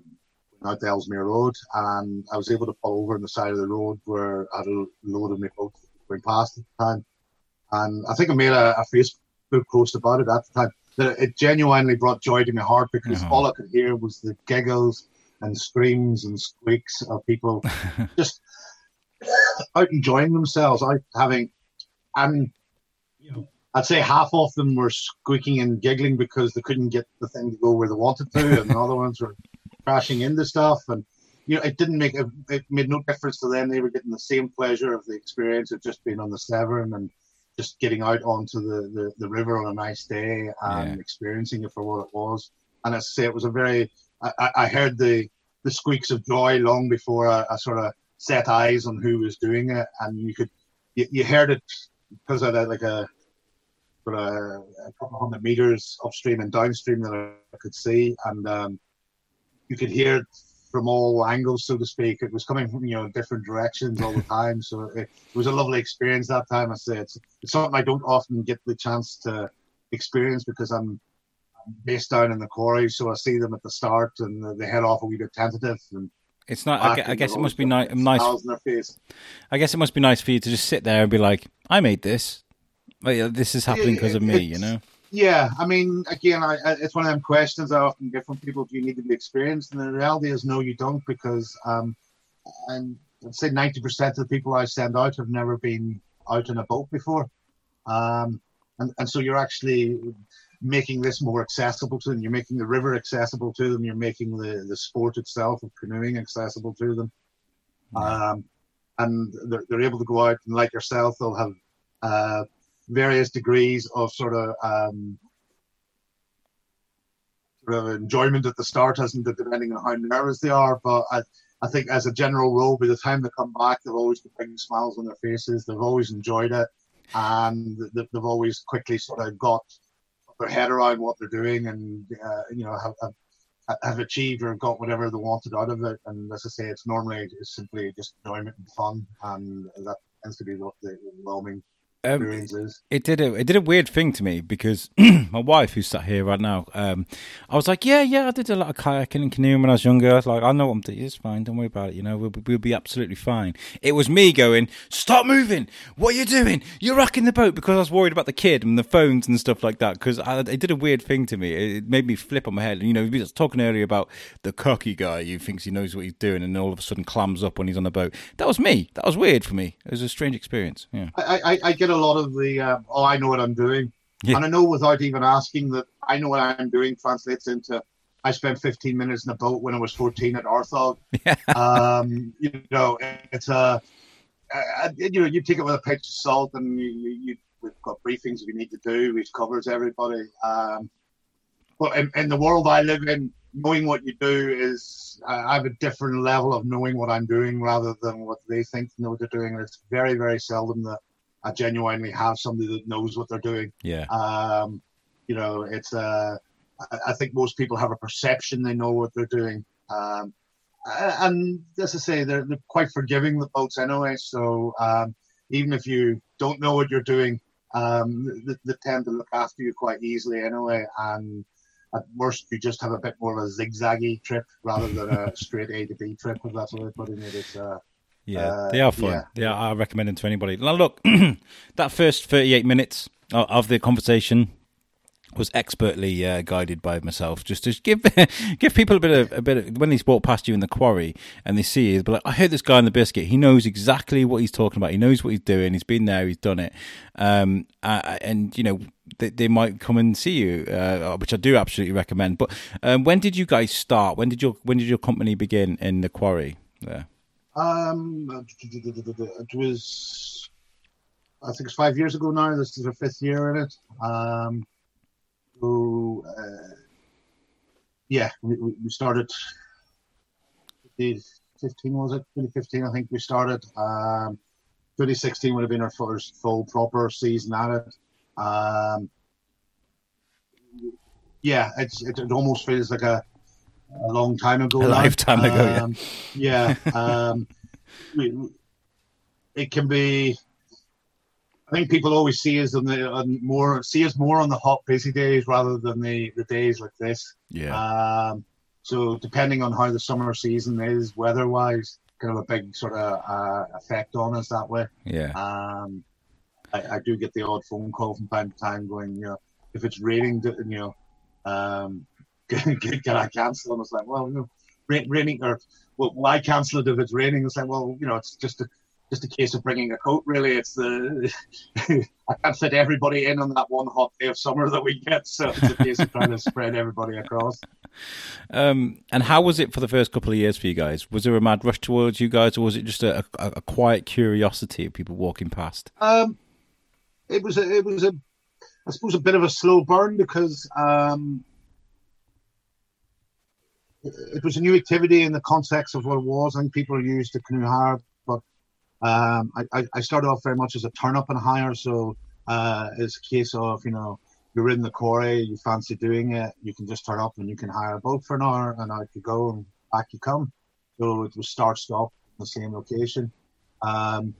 out the Ellesmere Road, and I was able to pull over on the side of the road where I had a load of my boats going past at the time. And I think I made a, a Facebook Facebook post about it at the time that it genuinely brought joy to my heart because mm-hmm. all I could hear was the giggles and screams and squeaks of people [laughs] just out enjoying themselves, out having, and you know, I'd say half of them were squeaking and giggling because they couldn't get the thing to go where they wanted to, and the other ones were crashing into stuff, and you know, it didn't make it, it made no difference to them. They were getting the same pleasure of the experience of just being on the Severn and just getting out onto the, the, the river on a nice day and yeah. experiencing it for what it was. And as I say, it was a very, I, I heard the, the squeaks of joy long before I, I, sort of set eyes on who was doing it. And you could, you, you heard it because of like a, sort of a couple hundred meters upstream and downstream that I could see. And um, you could hear from all angles, so to speak. It was coming from you know different directions all the [laughs] time. So it, it was a lovely experience that time. I say it's, it's something I don't often get the chance to experience because I'm, I'm based down in the quarry, so I see them at the start and they head off a wee bit tentative and. It's not. I, I guess it must be ni- nice. I guess it must be nice for you to just sit there and be like, "I made this. Like, this is happening because of me." You know. Yeah, I mean, again, I, I, it's one of them questions I often get from people: Do you need to be experienced? And the reality is, no, you don't, because um, and I'd say ninety percent of the people I send out have never been out in a boat before, um, and and so you're actually making this more accessible to them. You're making the river accessible to them. You're making the the sport itself of canoeing accessible to them, um, and they're, they're able to go out and like yourself, they'll have. Uh, various degrees of sort of um, sort of enjoyment at the start, hasn't it, depending on how nervous they are. But I, I think as a general rule, by the time they come back, they've always got big smiles on their faces. They've always enjoyed it, and they've always quickly sort of got their head around what they're doing, and uh, you know have, have, have achieved or got whatever they wanted out of it. And as I say, it's normally it's simply just enjoyment and fun, and that tends to be what the overwhelming um, it did a it did a weird thing to me because [clears throat] my wife, who's sat here right now, um, I was like, yeah, yeah, I did a lot of kayaking and canoeing when I was younger. I was like, I know what I'm doing. It's fine. Don't worry about it. You know, we'll, we'll be absolutely fine. It was me going, stop moving. What are you doing? You're rocking the boat because I was worried about the kid and the phones and stuff like that. Because it did a weird thing to me. It made me flip on my head. And, you know, we were talking earlier about the cocky guy who thinks he knows what he's doing and all of a sudden clams up when he's on the boat. That was me. That was weird for me. It was a strange experience. Yeah. I, I, I get a lot of the uh, oh, I know what I'm doing. Yeah. And I know without even asking that I know what I'm doing translates into I spent 15 minutes in a boat when I was 14 at Arthog. [laughs] Yeah. Um, you know, it's a, you know, you take it with a pinch of salt and you, you, we've got briefings we need to do, which covers everybody. Um, but in, in, the world I live in, knowing what you do is, uh, I have a different level of knowing what I'm doing rather than what they think know what they're doing. It's very, very seldom that I genuinely have somebody that knows what they're doing. Yeah. Um, you know, it's uh, I think most people have a perception they know what they're doing. Um, and as I say, they're, they're quite forgiving the boats anyway. So um, even if you don't know what you're doing, um, they, they, tend to look after you quite easily anyway. And at worst, you just have a bit more of a zigzaggy trip rather than a [laughs] straight A to B trip. If that's the way of putting it. It's uh, yeah, uh, they are fun. Yeah. I recommend them to anybody. Now, look, [clears throat] that first 38 minutes of the conversation was expertly uh, guided by myself, just to give [laughs] give people a bit of a bit of, when they walk past you in the quarry and they see you, but like, I heard this guy in the biscuit. He knows exactly what he's talking about. He knows what he's doing. He's been there. He's done it. Um, uh, and you know they, they, might come and see you, uh, which I do absolutely recommend. But um, when did you guys start? When did your when did your company begin in the quarry? There. Um, it was, I think it's five years ago now. This is our fifth year in it. Um, so, uh, yeah, we, we started 2015, was it? 2015, I think we started. Um, 2016 would have been our first full proper season at it. Um, yeah, it's it, it almost feels like a a long time ago. A lifetime ago, um, yeah. yeah um, [laughs] it can be. I think people always see us on the on more see us more on the hot busy days rather than the the days like this. Yeah. Um, so depending on how the summer season is weather wise, kind of a big sort of uh, effect on us that way. Yeah. Um, I, I, do get the odd phone call from time to time going, you know, if it's raining, you know, um, can, can I cancel? And I was like, well, you know, raining or well, why cancel it if it's raining? It's like, well, you know, it's just a, just a case of bringing a coat. Really, it's the [laughs] I can't fit everybody in on that one hot day of summer that we get, so it's a case of trying to spread everybody across. [laughs] Um, and how was it for the first couple of years for you guys? Was there a mad rush towards you guys, or was it just a, a, a quiet curiosity of people walking past? Um, it was a, it was a, I suppose a bit of a slow burn because um, it was a new activity in the context of what it was. I think people used to canoe hire, but um, I, I started off very much as a turn up and hire. So uh, it's a case of, you know, you're in the quarry, you fancy doing it, you can just turn up and you can hire a boat for an hour and out you go and back you come. So it was start stop in the same location. Um,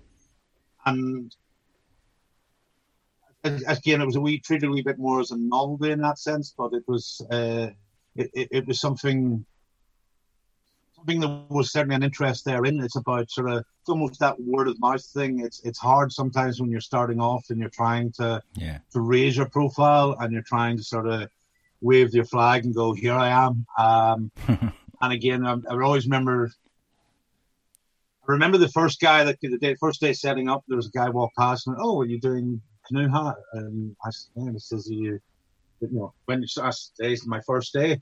and again, it was a wee treated a wee bit more as a novelty in that sense, but it was uh, it, it, it was something something that was certainly an interest therein. It's about sort of it's almost that word of mouth thing. It's it's hard sometimes when you're starting off and you're trying to yeah. to raise your profile and you're trying to sort of wave your flag and go, here I am. Um, [laughs] and again, I, I, always remember. I remember the first guy that the day, first day setting up. There was a guy walked past and oh, are you doing canoe hat? And I and he says, you, you know, when you it's my first day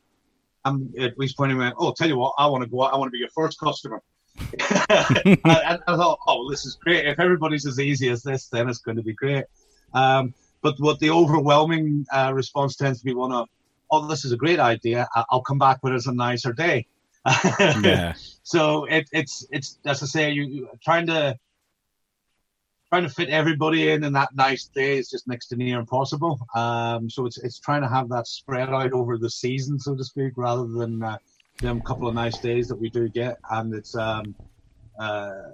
I'm at least pointing out, oh, tell you what, I want to go out, I want to be your first customer. [laughs] [laughs] and I, I, thought, oh, this is great. If everybody's as easy as this, then it's going to be great. Um, but what the overwhelming uh, response tends to be one of, oh, this is a great idea. I'll come back when it's a nicer day. [laughs] yeah. So it, it's it's as I say, you, you trying to trying to fit everybody in in that nice day is just next to near impossible. Um, so it's it's trying to have that spread out over the season, so to speak, rather than uh, them couple of nice days that we do get. And it's um, uh,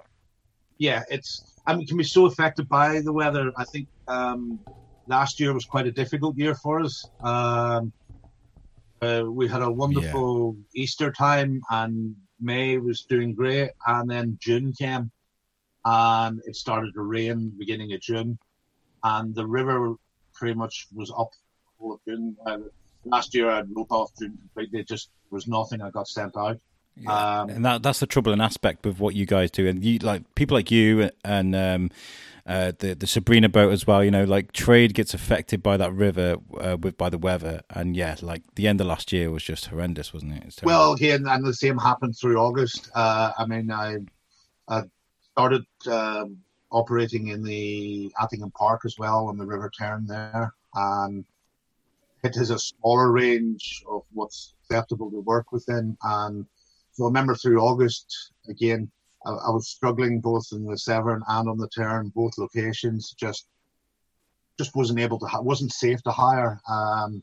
yeah, it's I mean, can be so affected by the weather. I think um, last year was quite a difficult year for us. Um, uh, we had a wonderful yeah. Easter time, and May was doing great, and then June came and it started to rain beginning of June, and the river pretty much was up all of June. Uh, last year I wrote off June completely. It just was nothing. I got sent out. Yeah. Um, and that that's the troubling aspect of what you guys do, and you like people like you and um, uh, the the Sabrina boat as well. You know, like trade gets affected by that river uh, with by the weather, and yeah, like the end of last year was just horrendous, wasn't it? Well, again, and the same happened through August. Uh, I mean, I started um, operating in the Attingham Park as well on the River Tern there. And it is a smaller range of what's acceptable to work within. And so I remember through August, again, I, I was struggling both in the Severn and on the Tern, both locations, just just wasn't able to, wasn't safe to hire. Um,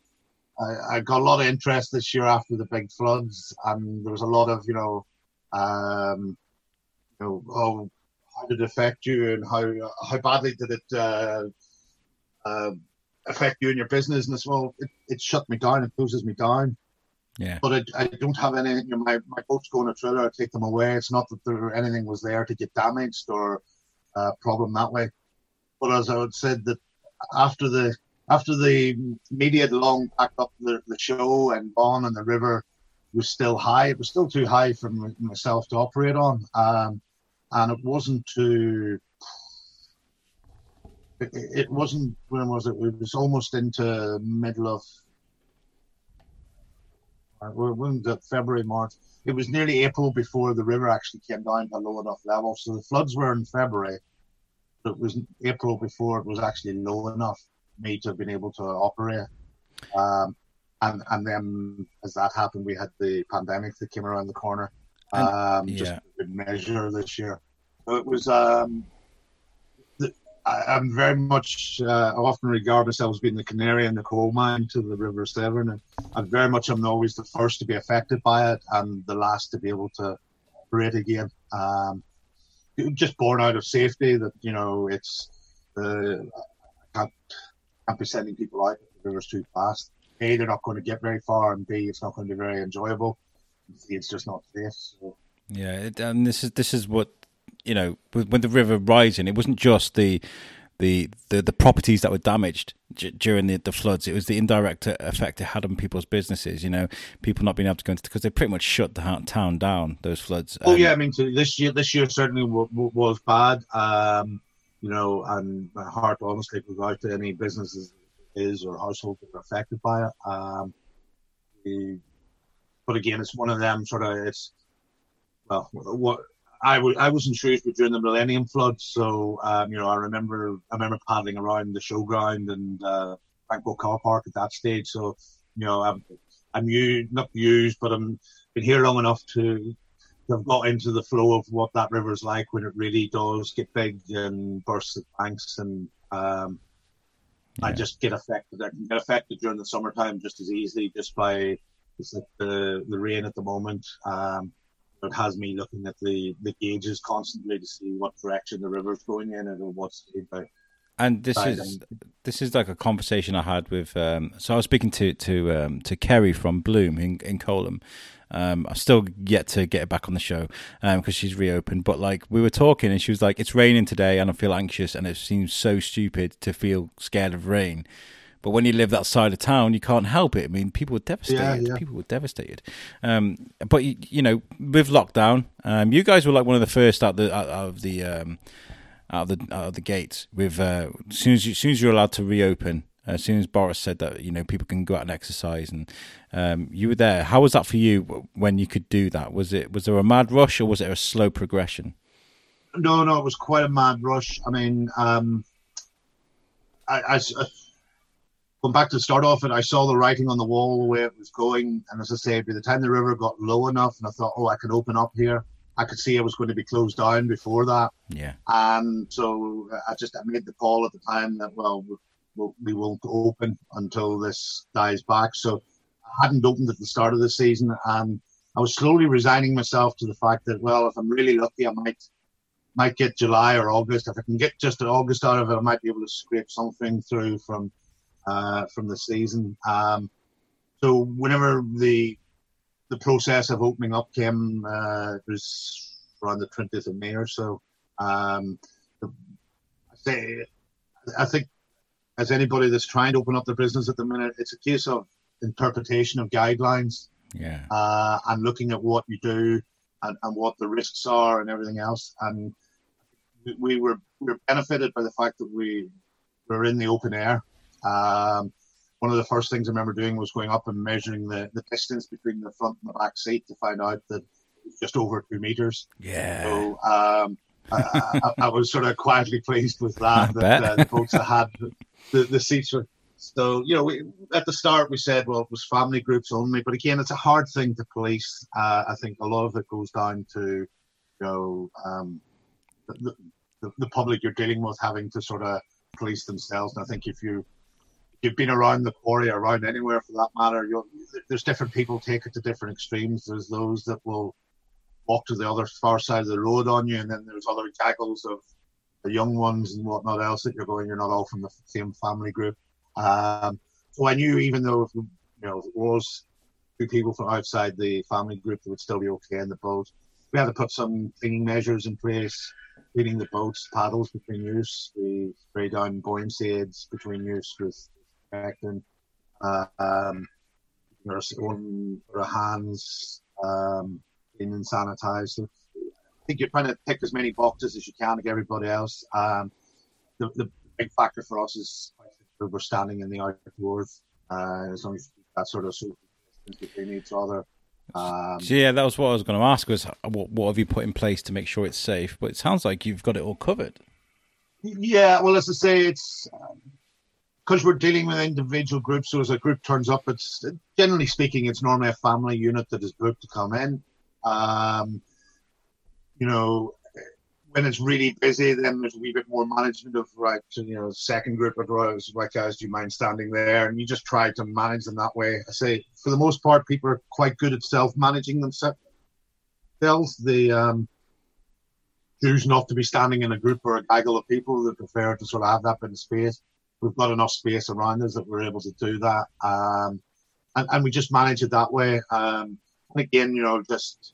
I, I, got a lot of interest this year after the big floods, and there was a lot of, you know, um, you know, oh, did it affect you and how how badly did it uh, uh, affect you and your business? And as well, it, it shut me down. It closes me down. Yeah. But I, I don't have any. You know, my my boat's going to trailer. I take them away. It's not that there anything was there to get damaged or uh, problem that way. But as I had said that after the after the media had long packed up the, the show and gone and the river was still high. It was still too high for myself to operate on. Um, and it wasn't too. It, wasn't when was it? It was almost into middle of. Uh, the February, March. It was nearly April before the river actually came down to low enough level. So the floods were in February. But it was April before it was actually low enough me to have been able to operate. Um, and and then as that happened, we had the pandemic that came around the corner um, yeah. just a good measure this year. So it was. Um, the, I, am very much. Uh, I often regard myself as being the canary in the coal mine to the River Severn, and I'm very much I'm always the first to be affected by it and the last to be able to operate again. Um, just born out of safety that you know it's. Uh, I can't can't be sending people out if the river's too fast. A, they're not going to get very far, and B, it's not going to be very enjoyable it's just not. So. Yeah, it, and this is this is what you know when the river rising. It wasn't just the the, the, the properties that were damaged d- during the, the floods. It was the indirect effect it had on people's businesses. You know, people not being able to go into because they pretty much shut the town down. Those floods. Oh um, yeah, I mean this year this year certainly w- w- was bad. Um, you know, and my heart honestly goes out to any businesses is or households that are affected by it. Um, the, but again, it's one of them sort of it's well what I was I was in Shrewsbury during the Millennium Flood, so um, you know I remember I remember paddling around the showground and uh, Frankwell Car Park at that stage. So you know I'm I'm used, not used, but I'm been here long enough to, to have got into the flow of what that river's like when it really does get big and bursts at banks, and um, yeah. I just get affected. I can get affected during the summertime just as easily just by it's like the the rain at the moment. Um, it has me looking at the, the gauges constantly to see what direction the river's going in and what's by. And this is this is like a conversation I had with. Um, so I was speaking to to um, to Kerry from Bloom in in Coleham. Um, I still yet to get her back on the show because um, she's reopened. But like we were talking, and she was like, "It's raining today, and I feel anxious, and it seems so stupid to feel scared of rain." But when you live that side of town, you can't help it. I mean, people were devastated. Yeah, yeah. People were devastated. Um, but you, you, know, with lockdown, um, you guys were like one of the first out the out of the um, out of the out of the gates. With uh, as soon as you, as soon as you're allowed to reopen, as soon as Boris said that you know people can go out and exercise, and um, you were there. How was that for you when you could do that? Was it was there a mad rush or was it a slow progression? No, no, it was quite a mad rush. I mean, um, I, I, going back to start off, and I saw the writing on the wall the way it was going. And as I say, by the time the river got low enough, and I thought, oh, I can open up here, I could see it was going to be closed down before that. Yeah. And so I just I made the call at the time that well, we won't open until this dies back. So I hadn't opened at the start of the season, and I was slowly resigning myself to the fact that well, if I'm really lucky, I might might get July or August. If I can get just an August out of it, I might be able to scrape something through from uh, from the season. Um, so whenever the the process of opening up came, uh, it was around the 20th of May or so. Um, I say, I think as anybody that's trying to open up their business at the minute, it's a case of interpretation of guidelines. Yeah. Uh, and looking at what you do and, and what the risks are and everything else. And we were we were benefited by the fact that we were in the open air. Um, one of the first things I remember doing was going up and measuring the, the distance between the front and the back seat to find out that just over two meters. Yeah. So um, I, I, I, was sort of quietly pleased with that. [laughs] that uh, the folks that had the, the seats were. So you know, we, at the start we said, well, it was family groups only. But again, it's a hard thing to police. Uh, I think a lot of it goes down to, you know, um, the, the, the public you're dealing with having to sort of police themselves. And I think if you you've been around the quarry, around anywhere for that matter, there's different people take it to different extremes. There's those that will walk to the other far side of the road on you, and then there's other tackles of the young ones and whatnot else that you're going. You're not all from the same family group. Um, so I knew even though you know it was two people from outside the family group that would still be okay in the boat. We had to put some cleaning measures in place, cleaning the boats, paddles between use. We spray down buoyancy aids between use with and uh, um, there's one for the hands, um, clean and sanitize. So I think you're trying to tick as many boxes as you can like everybody else. Um, the, the big factor for us is we're standing in the outdoors uh, as long as that sort of social distance between each other. Um, so yeah, that was what I was going to ask. Was what, what have you put in place to make sure it's safe? But it sounds like you've got it all covered. Yeah, well, as I say, it's um, because we're dealing with individual groups, so as a group turns up, it's generally speaking, it's normally a family unit that is booked to come in. Um, you know, when it's really busy, then there's a wee bit more management of right, you know, second group of rows, right guys, do you mind standing there? And you just try to manage them that way. I say, for the most part, people are quite good at self-managing themselves. They um, choose not to be standing in a group or a gaggle of people. They prefer to sort of have that bit of space we've got enough space around us that we're able to do that. Um, and, and we just manage it that way. Um, and again, you know, just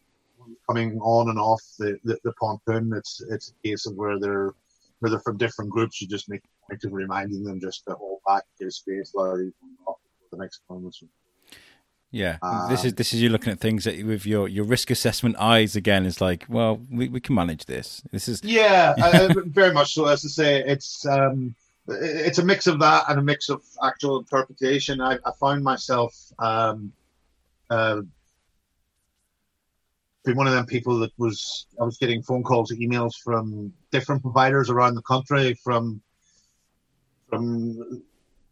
coming on and off the, the, the, pontoon, it's it's a case of where they're where they're from different groups, you just make a point of reminding them just to hold back, give space, while the next moments. Yeah, um, this is this is you looking at things that with your your risk assessment eyes again. Is like, well, we, we can manage this. This is yeah, [laughs] uh, very much so. As I say, it's um, it's a mix of that and a mix of actual interpretation. I, I found myself um, uh, being one of them people that was I was getting phone calls, emails from different providers around the country, from from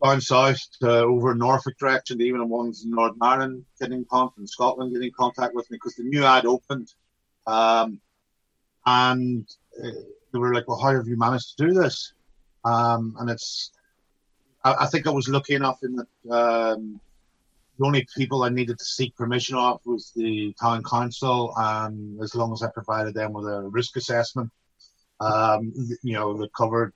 down south to over Norfolk direction, even ones in Northern Ireland getting contact, in Scotland getting contact with me because the new ad opened, um, and uh, they were like, "Well, how have you managed to do this?" Um, and it's, I, I, think I was lucky enough in that um, the only people I needed to seek permission of was the town council, and as long as I provided them with a risk assessment, um, you know, that covered,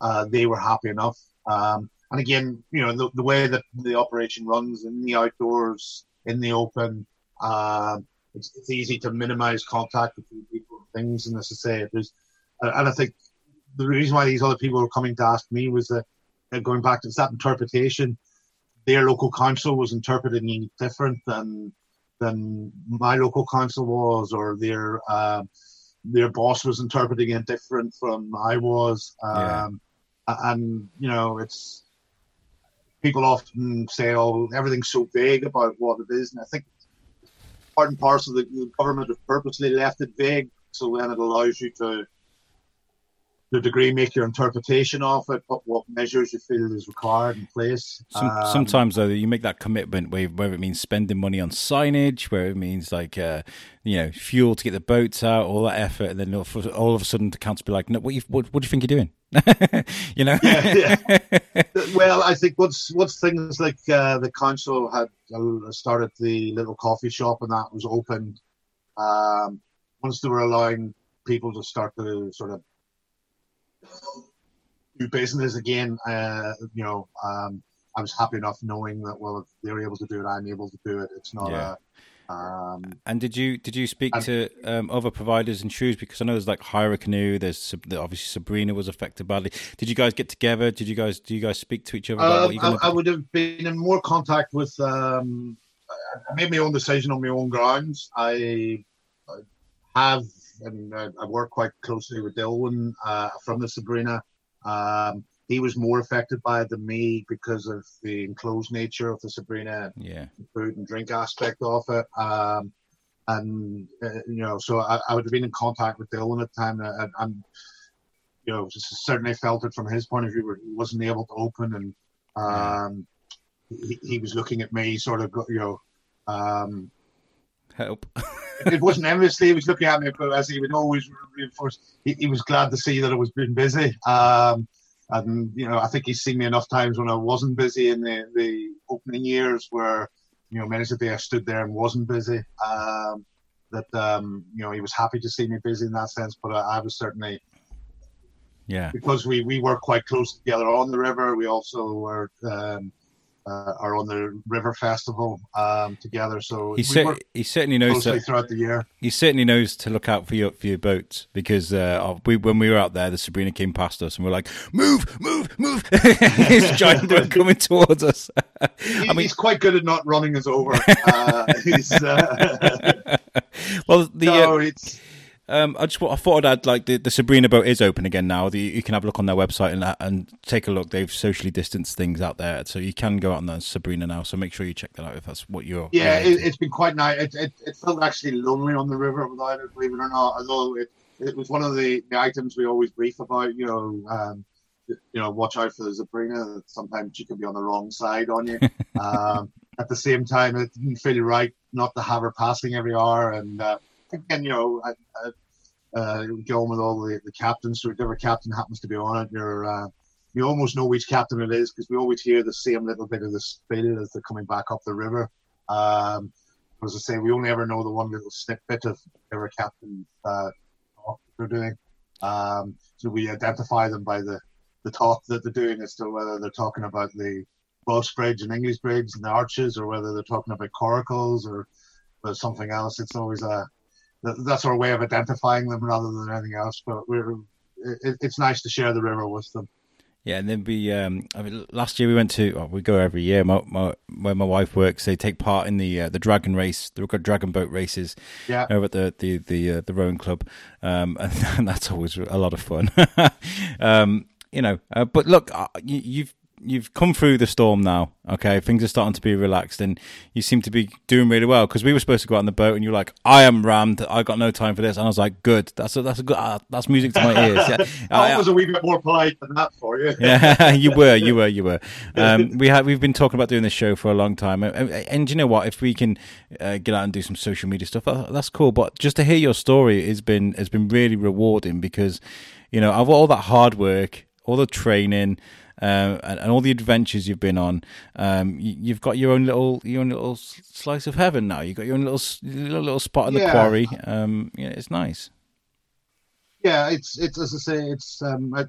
uh, they were happy enough. Um, and again, you know, the, the, way that the operation runs in the outdoors, in the open, uh, it's, it's, easy to minimize contact between people and things. And as I say, there's, and I think the reason why these other people were coming to ask me was that uh, going back to that interpretation, their local council was interpreting it different than than my local council was, or their uh, their boss was interpreting it different from I was. Um, yeah. And you know, it's people often say, "Oh, everything's so vague about what it is," and I think part and parcel the, the government have purposely left it vague, so then it allows you to the degree make your interpretation of it, but what measures you feel is required in place. Some, um, sometimes though, you make that commitment where, where it means spending money on signage, where it means like uh, you know fuel to get the boats out, all that effort, and then all of a sudden the council be like, "No, what, you, what, what do you think you're doing?" [laughs] you know. yeah, yeah. [laughs] well, I think once once things like uh, the council had uh, started the little coffee shop and that was opened, um, once they were allowing people to start to sort of do business again, uh, you know, um, I was happy enough knowing that well, if they're able to do it, I'm able to do it. It's not yeah. a um, and did you did you speak and, to um, other providers in Shrews? Because I know there's like Hire a Canoe. There's obviously Sabrina was affected badly. Did you guys get together? Did you guys do you guys speak to each other? Um, I, I, would have been in more contact with. Um, I made my own decision on my own grounds. I, I have and I, I work quite closely with Dilwyn uh, from the Sabrina. Um, he was more affected by it than me because of the enclosed nature of the Sabrina, yeah, food and drink aspect of it. Um, and uh, you know, so I, I, would have been in contact with Dylan at the time, and, and you know, certainly felt it from his point of view, he wasn't able to open, and um, he, he, was looking at me, sort of, you know, um, help. it wasn't enviously he was looking at me, but as he would always reinforce, he, he was glad to see that I was being busy. Um, and you know, I think he's seen me enough times when I wasn't busy in the, the opening years, where you know, many of the day I stood there and wasn't busy. Um, that um, you know, he was happy to see me busy in that sense, but I, I was certainly. Yeah. Because we, we were quite close together on the river. We also were um, uh, are on the River Festival um, together. So he, cer- he certainly knows that, throughout the year. He certainly knows to look out for your for your boats because uh, we when we were out there, the Sabrina came past us and we're like, "Move, move, move!" [laughs] His giant boat coming towards us. he, [laughs] I mean, he's quite good at not running us over. [laughs] Uh, he's, uh, well, the no, uh, it's um, I just I thought I'd add like the, the Sabrina boat is open again now. The, you can have a look on their website and and take a look. They've socially distanced things out there, so you can go out on the Sabrina now. So make sure you check that out if that's what you're. Yeah, it, has been quite nice. It, it, it, felt actually lonely on the river without it, believe it or not. Although it, it was one of the, the items we always brief about. You know, um, you know, watch out for the Sabrina. Sometimes she could be on the wrong side on you. [laughs] um, at the same time, it didn't feel right not to have her passing every hour and. Uh, again, you know, I, I, uh, go on with all the, the captains. So whichever captain happens to be on it, you're uh, you almost know which captain it is because we always hear the same little bit of the spill as they're coming back up the river. Um, as I say, we only ever know the one little snippet of whichever captain uh, they're doing. Um, so we identify them by the, the talk that they're doing as to whether they're talking about the Welsh Bridge and English Bridge and the arches, or whether they're talking about coracles or, or something else. It's always a that's our way of identifying them rather than anything else. But we're it, it's nice to share the river with them. Yeah, and then we um, I mean, last year we went to oh, we go every year. My, my, where my wife works, they take part in the uh, the dragon race, the dragon boat races. Yeah. over at the the the uh, the rowing club, um, and, [laughs] and, that's always a lot of fun. [laughs] um, you know, uh, but look, uh, you, you've you've come through the storm now. Okay, things are starting to be relaxed, and you seem to be doing really well. Because we were supposed to go out on the boat, and you're like, "I am rammed. I got no time for this." And I was like, "Good. That's a, that's a good. Uh, that's music to my ears." [laughs] Yeah, I, was a wee bit more polite than that for you. yeah, [laughs] [laughs] you were, you were, you were. Um, we have we've been talking about doing this show for a long time, and, and you know what? If we can uh, get out and do some social media stuff, uh, that's cool. But just to hear your story has been has been really rewarding because you know of all that hard work, all the training um, and, and, all the adventures you've been on. Um, you, have got your own little your own little slice of heaven now. You've got your own little little, little spot in the yeah. quarry. Um, yeah, it's nice. Yeah, it's it's as I say, it's um, I,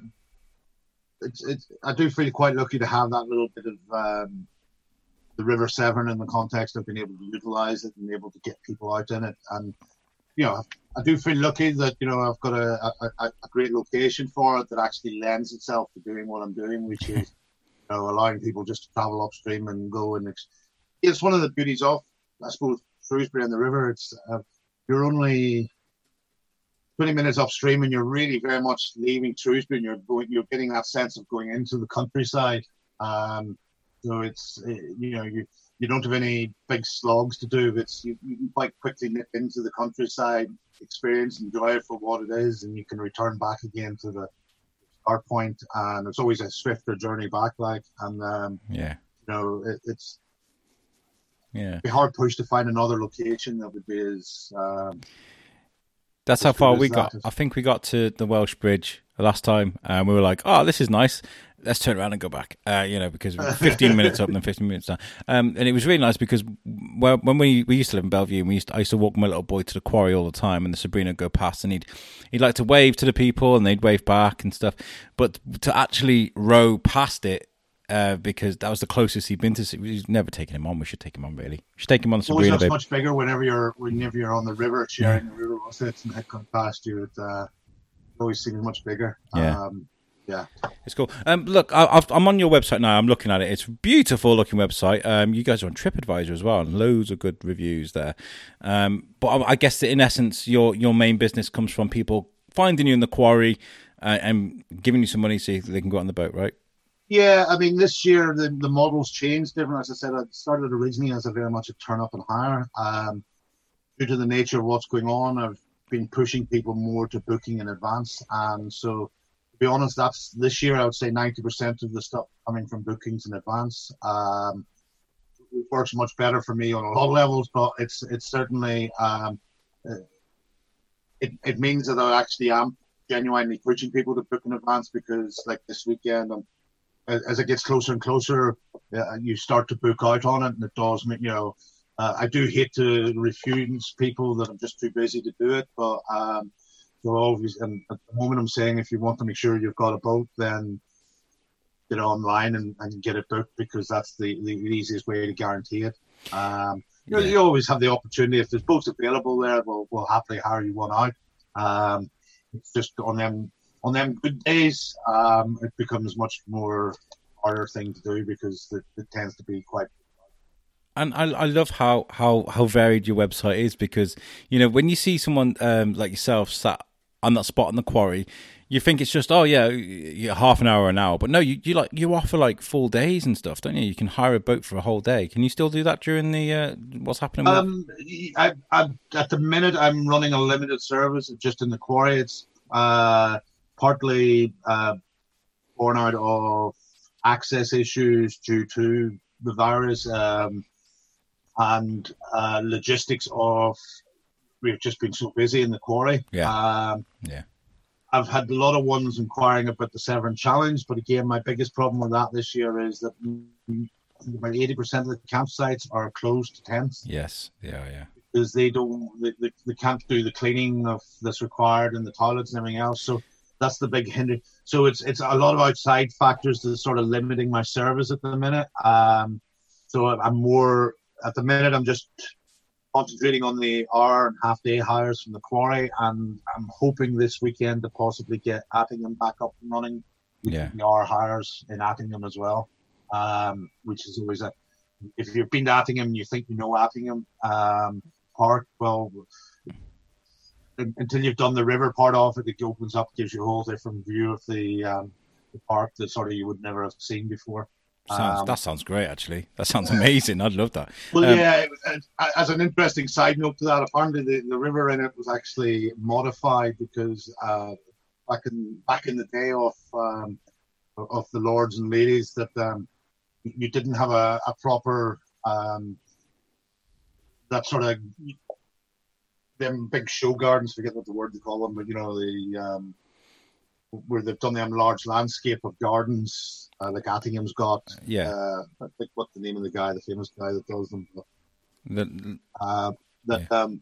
it's, it's I do feel quite lucky to have that little bit of um, the River Severn in the context of being able to utilize it and able to get people out in it and you know, I do feel lucky that you know I've got a, a, a, great location for it that actually lends itself to doing what I'm doing, which is [laughs] you know allowing people just to travel upstream and go and ex- it's one of the beauties of I suppose Shrewsbury and the river. It's uh, you're only 20 minutes upstream and you're really very much leaving Shrewsbury and you're going you're getting that sense of going into the countryside. Um, so it's you know you you don't have any big slogs to do. It's you, you, can quite quickly nip into the countryside, experience, enjoy it for what it is, and you can return back again to the start point. And it's always a swifter journey back, like and um, yeah, you know it, it's yeah, be hard pushed to find another location that would be as. Um, That's how far we got. I think we got to the Welsh Bridge last time, and we were like, "Oh, this is nice." Let's turn around and go back. Uh, you know, because [laughs] 15 minutes up and then 15 minutes down. Um, and it was really nice because well, when we we used to live in Bellevue, and we used to, I used to walk my little boy to the quarry all the time, and the Sabrina would go past, and he'd he'd like to wave to the people, and they'd wave back and stuff. But to actually row past it. Uh, because that was the closest he'd been to. We've never taken him on. We should take him on. Really, we should take him on. Sabrina, always much bigger whenever you're whenever you're on the river, sharing yeah. the river with it, and it comes past you. It uh, always seems much bigger. Yeah. Um, yeah, it's cool. Um, look, I, am on your website now. I'm looking at it. It's a beautiful looking website. Um, you guys are on TripAdvisor as well, and loads of good reviews there. Um, but I, I guess that in essence, your your main business comes from people finding you in the quarry uh, and giving you some money so they can go on the boat, right? Yeah, I mean, this year the, the model's changed different. As I said, I started originally as a very much a turn up and hire. Um, due to the nature of what's going on, I've been pushing people more to booking in advance, and so to be honest, that's this year I would say 90% of the stuff coming from bookings in advance. Um, it works much better for me on a lot of levels, but it's it's certainly um, it it means that I actually am genuinely pushing people to book in advance because like this weekend, um, as it gets closer and closer, uh, you start to book out on it, and it does mean you know. Uh, I do hate to refuse people that I'm just too busy to do it, but um, so obviously, and at the moment, I'm saying if you want to make sure you've got a boat, then get online and, and get it booked because that's the, the easiest way to guarantee it. Um, you, know, yeah. you always have the opportunity if there's boats available there, we'll, we'll happily hire you one out. Um, it's just on them on them good days, um, it becomes much more harder thing to do because it, it tends to be quite and I, I love how, how, how varied your website is because you know when you see someone um, like yourself sat on that spot in the quarry, you think it's just oh yeah, half an hour an hour, but no, you, you like you offer like full days and stuff, don't you? You can hire a boat for a whole day. Can you still do that during the uh, what's happening? Um, I, I, at the minute I'm running a limited service just in the quarry. It's uh, partly uh, born out of access issues due to the virus um, and uh, logistics of we've just been so busy in the quarry. Yeah. Um, yeah. I've had a lot of ones inquiring about the Severn Challenge, but again, my biggest problem with that this year is that about eighty percent of the campsites are closed to tents. Yes, yeah, yeah. Because they don't, they, they, they can't do the cleaning of that's required and the toilets and everything else. So that's the big hinder. So it's it's a lot of outside factors that are sort of limiting my service at the minute. Um, so I'm more at the minute. I'm just concentrating on the hour and half day hires from the quarry, and I'm hoping this weekend to possibly get Attingham back up and running. Yeah. The hour hires in Attingham as well, um, which is always a. If you've been to Attingham and you think you know Attingham um, Park, well, until you've done the river part of it, it opens up, gives you a whole different view of the, um, the park that sort of you would never have seen before. Sounds, Um, that sounds great, actually. That sounds amazing. I'd love that. Well, Um, yeah. uh, As an interesting side note to that, apparently the, the river in it was actually modified because uh, back in back in the day of um, of the lords and ladies that um, you didn't have a, a proper um, that sort of them big show gardens. Forget what the word they call them, but you know the um, where they've done them large landscape of gardens uh, like Attingham's got. Yeah. Uh, I think what the name of the guy, the famous guy that does them. The- Uh, that um,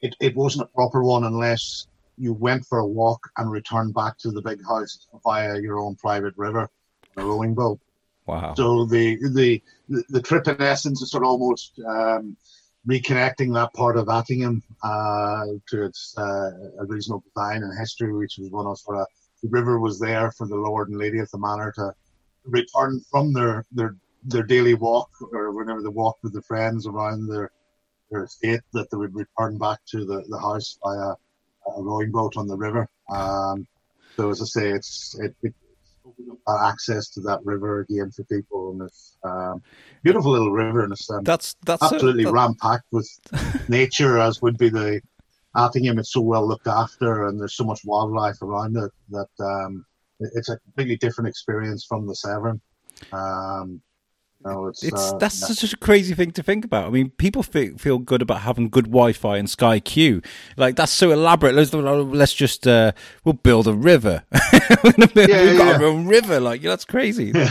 it, it wasn't a proper one unless you went for a walk and returned back to the big house via your own private river, a rowing boat. wow. So the the the trip in essence is sort of almost um, reconnecting that part of Attingham uh, to its uh, original design and history, which was one of sort of the river was there for the lord and lady of the manor to return from their their their daily walk or whenever they walked with their friends around their their estate that they would return back to the, the house via a rowing boat on the river. Um, so as I say, it's it, it access to that river again for people, and this um, beautiful little river, and it's um, That's that's so- absolutely that- ram packed with [laughs] nature, as would be the Attingham. It's so well looked after, and there's so much wildlife around it that um, it's a completely different experience from the Severn. Um, know, it's, It's uh, that's such a crazy thing to think about. I mean, people feel, feel good about having good Wi-Fi and Sky Q. Like that's so elaborate. Let's let's just uh, we'll build a river. We're gonna build, Yeah, we've got yeah. our own river. Like that's crazy. [laughs]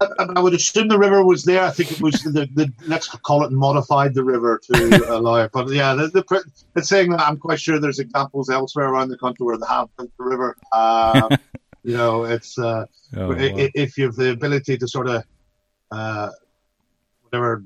I, I would assume the river was there. I think it was the, the let's call it modified the river to [laughs] allow it. But yeah, the, the, it's saying that I'm quite sure there's examples elsewhere around the country where they have built the river. Um, [laughs] you know, it's uh, Oh, wow. if you have the ability to sort of uh, whatever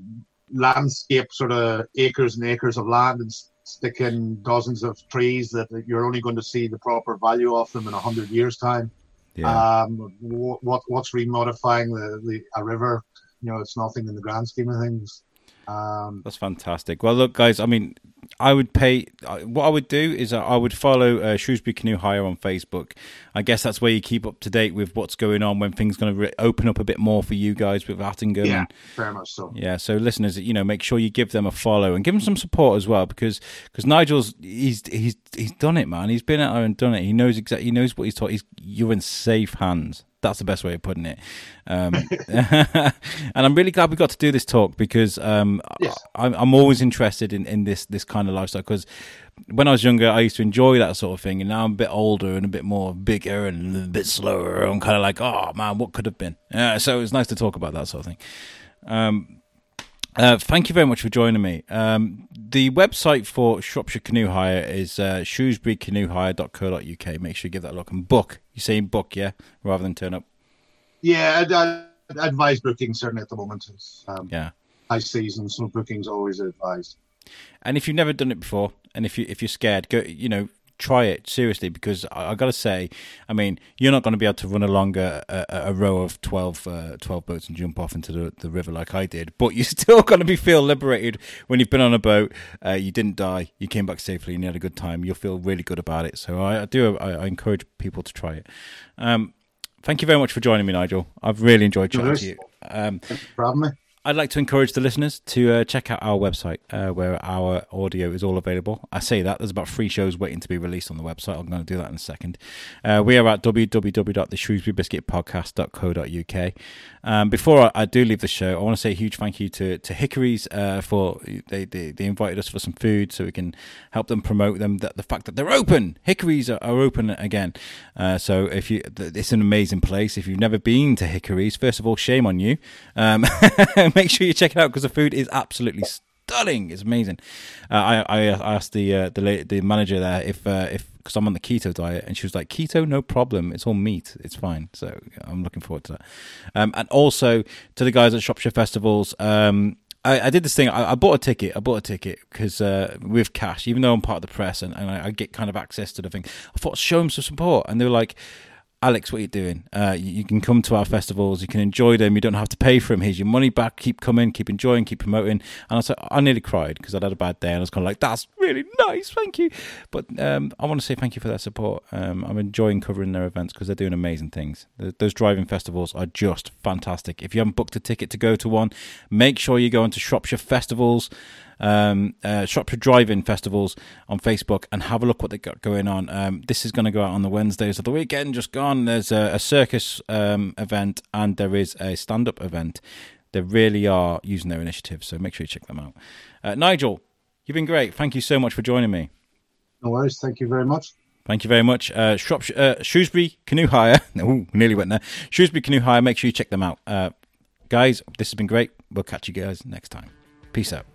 landscape sort of acres and acres of land and stick in dozens of trees that you're only going to see the proper value of them in a hundred years time yeah. um, what what's remodifying the, the a river? You know, it's nothing in the grand scheme of things. Um, That's fantastic. Well, look, guys. I mean, I would pay. What I would do is I would follow uh, Shrewsbury Canoe Hire on Facebook. I guess that's where you keep up to date with what's going on when things going to re- open up a bit more for you guys with Attingham. yeah, and- very much so. Yeah, so listeners, you know, make sure you give them a follow and give them some support as well because because Nigel's he's he's he's done it, man. He's been out there and done it. He knows exactly. He knows what he's taught. He's you're in safe hands. That's the best way of putting it. Um, [laughs] [laughs] and I'm really glad we got to do this talk because um, Yes. I'm, I'm always interested in, in this this kind of lifestyle because when I was younger, I used to enjoy that sort of thing, and now I'm a bit older and a bit more bigger and a bit slower. I'm kind of like, oh man, what could have been? Uh, so it's nice to talk about that sort of thing. Um, uh, thank you very much for joining me. Um, the website for Shropshire Canoe Hire is uh, shrewsburycanoehire.co.uk. Make sure you give that a look and book. You're saying book, yeah, rather than turn up. Yeah, I'd, I'd advise booking certainly at the moment. It's um, Yeah. high season, so booking's always advised. And if you've never done it before, and if you if you're scared, go. You know, try it seriously because I, I got to say, I mean, you're not going to be able to run along a, a, a row of 12, uh, 12 boats and jump off into the, the river like I did, but you're [laughs] still going to be feel liberated when you've been on a boat. Uh, you didn't die, you came back safely, and you had a good time. You'll feel really good about it. So I, I do. I, I encourage people to try it. Um, thank you very much for joining me, Nigel. I've really enjoyed chatting to you. Um, Thanks for having me. I'd like to encourage the listeners to uh, check out our website uh, where our audio is all available. I say that there's about three shows waiting to be released on the website. I'm going to do that in a second. Uh, we are at www.theshrewsburybiscuitpodcast.co.uk. Um, before I, I do leave the show, I want to say a huge thank you to to Hickory's uh, for they, they they invited us for some food so we can help them promote them. That the fact that they're open, Hickory's are, are open again. Uh, so if you, it's an amazing place. If you've never been to Hickory's, first of all, shame on you. Um, [laughs] make sure you check it out because the food is absolutely stunning. It's amazing. Uh, I, I asked the uh, the the manager there if uh, if because I'm on the keto diet, and she was like, "Keto, no problem. It's all meat. It's fine." So I'm looking forward to that. Um, and also to the guys at Shropshire Festivals. Um, I, I did this thing. I, I, bought a ticket. I bought a ticket because uh, with cash, even though I'm part of the press and, and I, I, get kind of access to the thing, I thought show them some support, and they were like, Alex, what are you doing? Uh, you, you, can come to our festivals. You can enjoy them. You don't have to pay for them. Here's your money back. Keep coming. Keep enjoying. Keep promoting. And I said, I nearly cried because I'd had a bad day. And I was kind of like, that's really nice. Thank you. But um, I want to say thank you for their support. Um, I'm enjoying covering their events because they're doing amazing things. Those drive-in festivals are just fantastic. If you haven't booked a ticket to go to one, make sure you go into Shropshire Festivals um, uh, Shropshire Drive-In Festivals on Facebook and have a look what they got going on. Um, this is going to go out on the Wednesdays of the weekend. Just gone. There's a, a circus um, event and there is a stand-up event. They really are using their initiative, so make sure you check them out. Uh, Nigel, you've been great. Thank you so much for joining me. No worries. Thank you very much. Thank you very much. Uh, Shropshire, uh, Shrewsbury Canoe Hire. [laughs] Ooh, nearly went there. Shrewsbury Canoe Hire. Make sure you check them out. Uh, guys, this has been great. We'll catch you guys next time. Peace out.